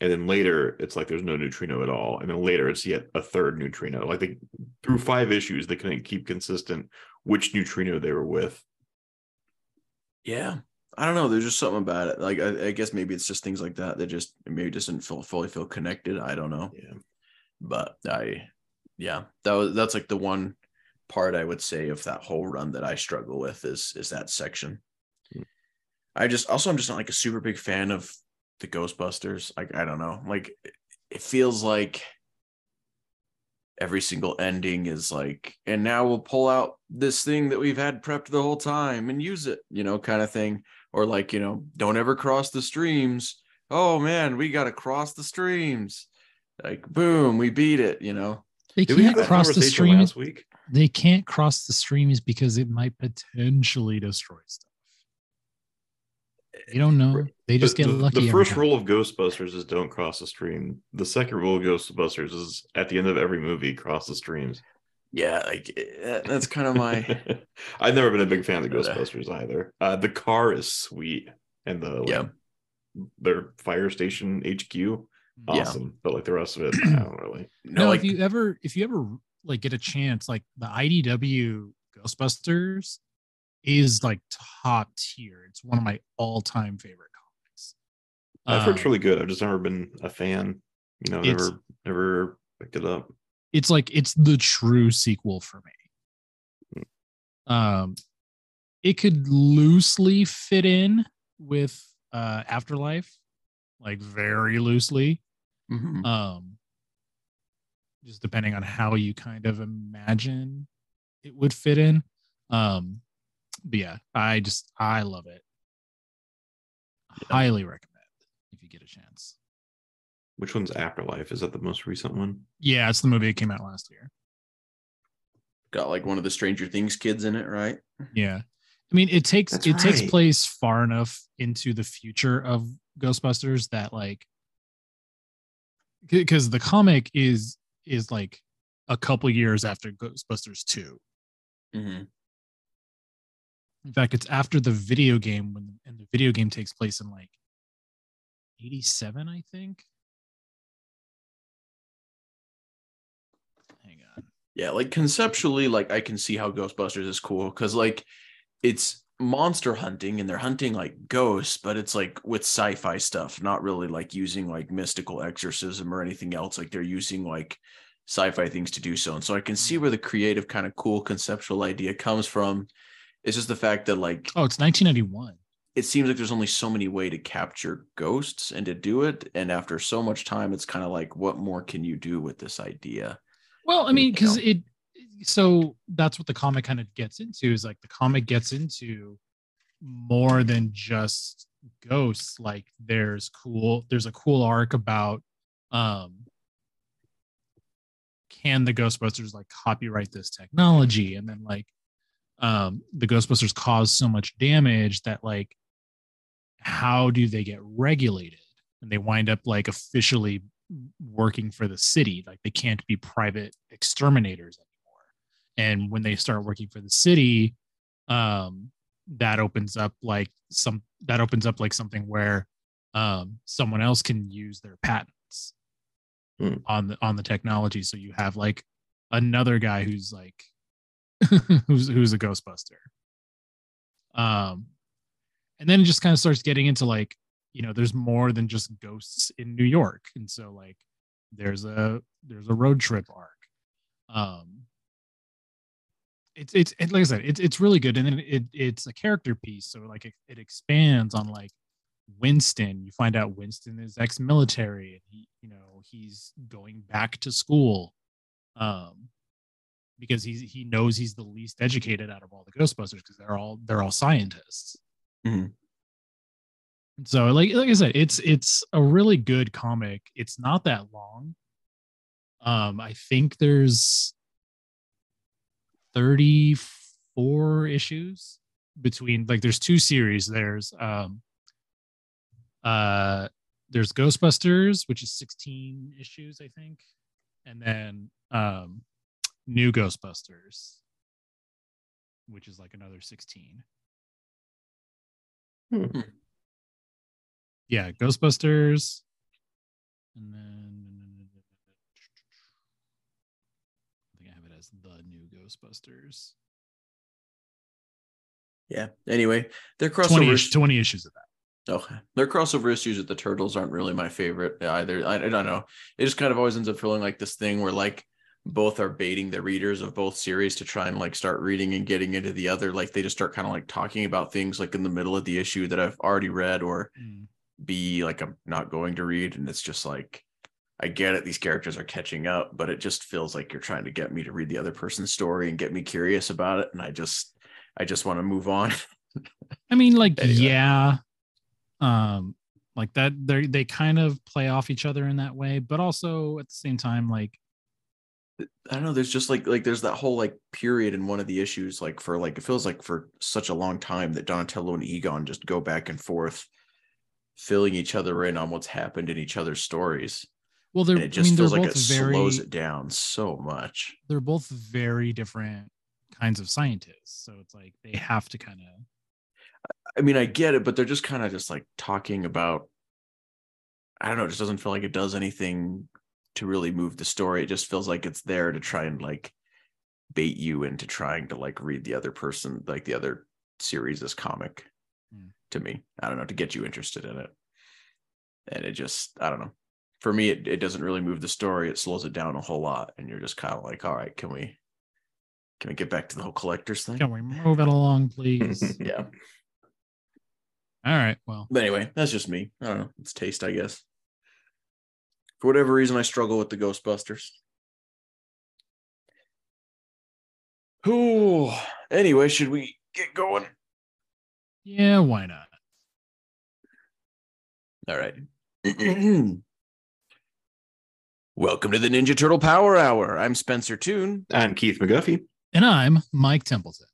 And then later it's like there's no neutrino at all, and then later it's yet a third neutrino. Like they through five issues, they couldn't keep consistent which neutrino they were with. Yeah. I don't know. There's just something about it. Like I, I guess maybe it's just things like that that just maybe just didn't feel fully feel connected. I don't know. Yeah. But I yeah, that was that's like the one part I would say of that whole run that I struggle with is is that section. Hmm. I just also I'm just not like a super big fan of the Ghostbusters. Like I don't know. Like it feels like every single ending is like, and now we'll pull out this thing that we've had prepped the whole time and use it, you know, kind of thing. Or like, you know, don't ever cross the streams. Oh man, we got to cross the streams. Like, boom, we beat it, you know. They Did can't cross the streams. last week? They can't cross the streams because it might potentially destroy stuff. You don't know. They just the, get the- lucky. The first rule of Ghostbusters is don't cross the stream. The second rule of Ghostbusters is at the end of every movie, cross the streams. Yeah, like eh, that's kind of my <laughs> I've never been a big fan of <laughs> But, Ghostbusters either. Uh, the car is sweet, and the like, Yeah. their fire station HQ, Yeah. awesome. But like the rest of it, <clears throat> I don't really. No, like if you ever if you ever like get a chance, like the IDW Ghostbusters is like top tier. It's one of my all time favorite comics. I've heard it's Um, really good. I've just never been a fan. You know, never never picked it up. it's like it's the true sequel for me. Um, it could loosely fit in with uh Afterlife, like very loosely. Mhm. Um, just depending on how you kind of imagine it would fit in. Um, but yeah, I just I love it. Highly recommend if you get a chance. Which one's Afterlife? Is that the most recent one? Yeah, it's the movie that came out last year. got like one of the Stranger Things kids in it, right? Yeah. I mean, it takes That's it takes place far enough into the future of Ghostbusters that like because the comic is is like a couple years after Ghostbusters 2. Mm-hmm. In fact, it's after the video game when and the video game takes place in like 87, I think. Hang on. Yeah, like conceptually, like I can see how Ghostbusters is cool because like it's monster hunting and they're hunting like ghosts, but it's like with sci-fi stuff, not really like using like mystical exorcism or anything else. Like they're using like sci-fi things to do so. And so I can see hmm. where the creative kind of cool conceptual idea comes from. It's just the fact that like Oh, it's 1991. it seems like there's only so many way to capture ghosts and to do it. And after so much time, it's kind of like, what more can you do with this idea? Well, I mean, because it, so that's what the comic kind of gets into is like the comic gets into more than just ghosts. Like there's cool, there's a cool arc about, um, can the Ghostbusters like copyright this technology? And then like, um, the Ghostbusters cause so much damage that like, how do they get regulated? And they wind up like officially working for the city. Like they can't be private exterminators anymore. And when they start working for the city, um, that opens up like some that opens up like something where um, someone else can use their patents Hmm. on the on the technology. So you have like another guy who's like <laughs> who's who's a Ghostbuster. Um, and then it just kind of starts getting into like you know there's more than just ghosts in new york. And so like there's a there's a road trip arc. Um it's it's it, like i said it's it's really good. And then it it's a character piece. So like it, it expands on like winston. You find out winston is ex-military and he you know he's going back to school. Um because he's he knows he's the least educated out of all the ghostbusters because they're all they're all scientists Mhm. so like like I said, it's it's a really good comic. It's not that long. Um, I think there's 34 issues between like there's two series. There's um uh there's Ghostbusters, which is 16 issues, I think, and then um new Ghostbusters, which is like another 16. Hmm. Yeah, Ghostbusters. And then I think I have it as the new Ghostbusters. Yeah. Anyway, their crossover 20, ish- 20 issues of that. Okay. Their crossover issues with the turtles aren't really my favorite either. I, I, don't know. It just kind of always ends up feeling like this thing where like both are baiting the readers of both series to try and like start reading and getting into the other. Like they just start kind of like talking about things like in the middle of the issue that I've already read or Mm. be like I'm not going to read. And it's just like I get it, these characters are catching up, but it just feels like you're trying to get me to read the other person's story and get me curious about it. And I just I just want to move on. <laughs> I mean, like, Anyway. yeah, um, like that. They they kind of play off each other in that way, but also at the same time, like, I don't know. There's just like like there's that whole like period in one of the issues, like for like it feels like for such a long time that Donatello and Egon just go back and forth, filling each other in on what's happened in each other's stories. well, they're And it I just mean, feels like it very slows it down so much. they're both very different kinds of scientists, so it's like they have to kind of I mean, I get it, but they're just kind of just like talking about. I don't know. It just doesn't feel like it does anything to really move the story. It just feels like it's there to try and like bait you into trying to like read the other person, like the other series as comic. Hmm. To me, I don't know to get you interested in it, and it just I don't know. For me, it, it doesn't really move the story. It slows it down a whole lot, and you're just kind of like, all right, can we can we get back to the whole collectors thing? can we move it along, please? <laughs> Yeah. All right, well, But anyway, that's just me. I don't know. It's taste, I guess. For whatever reason, I struggle with the Ghostbusters. Oh, anyway, should we get going? yeah, why not? All right. <clears throat> Welcome to the Ninja Turtle Power Hour. I'm Spencer Toon. I'm Keith McGuffey. And I'm Mike Templeton.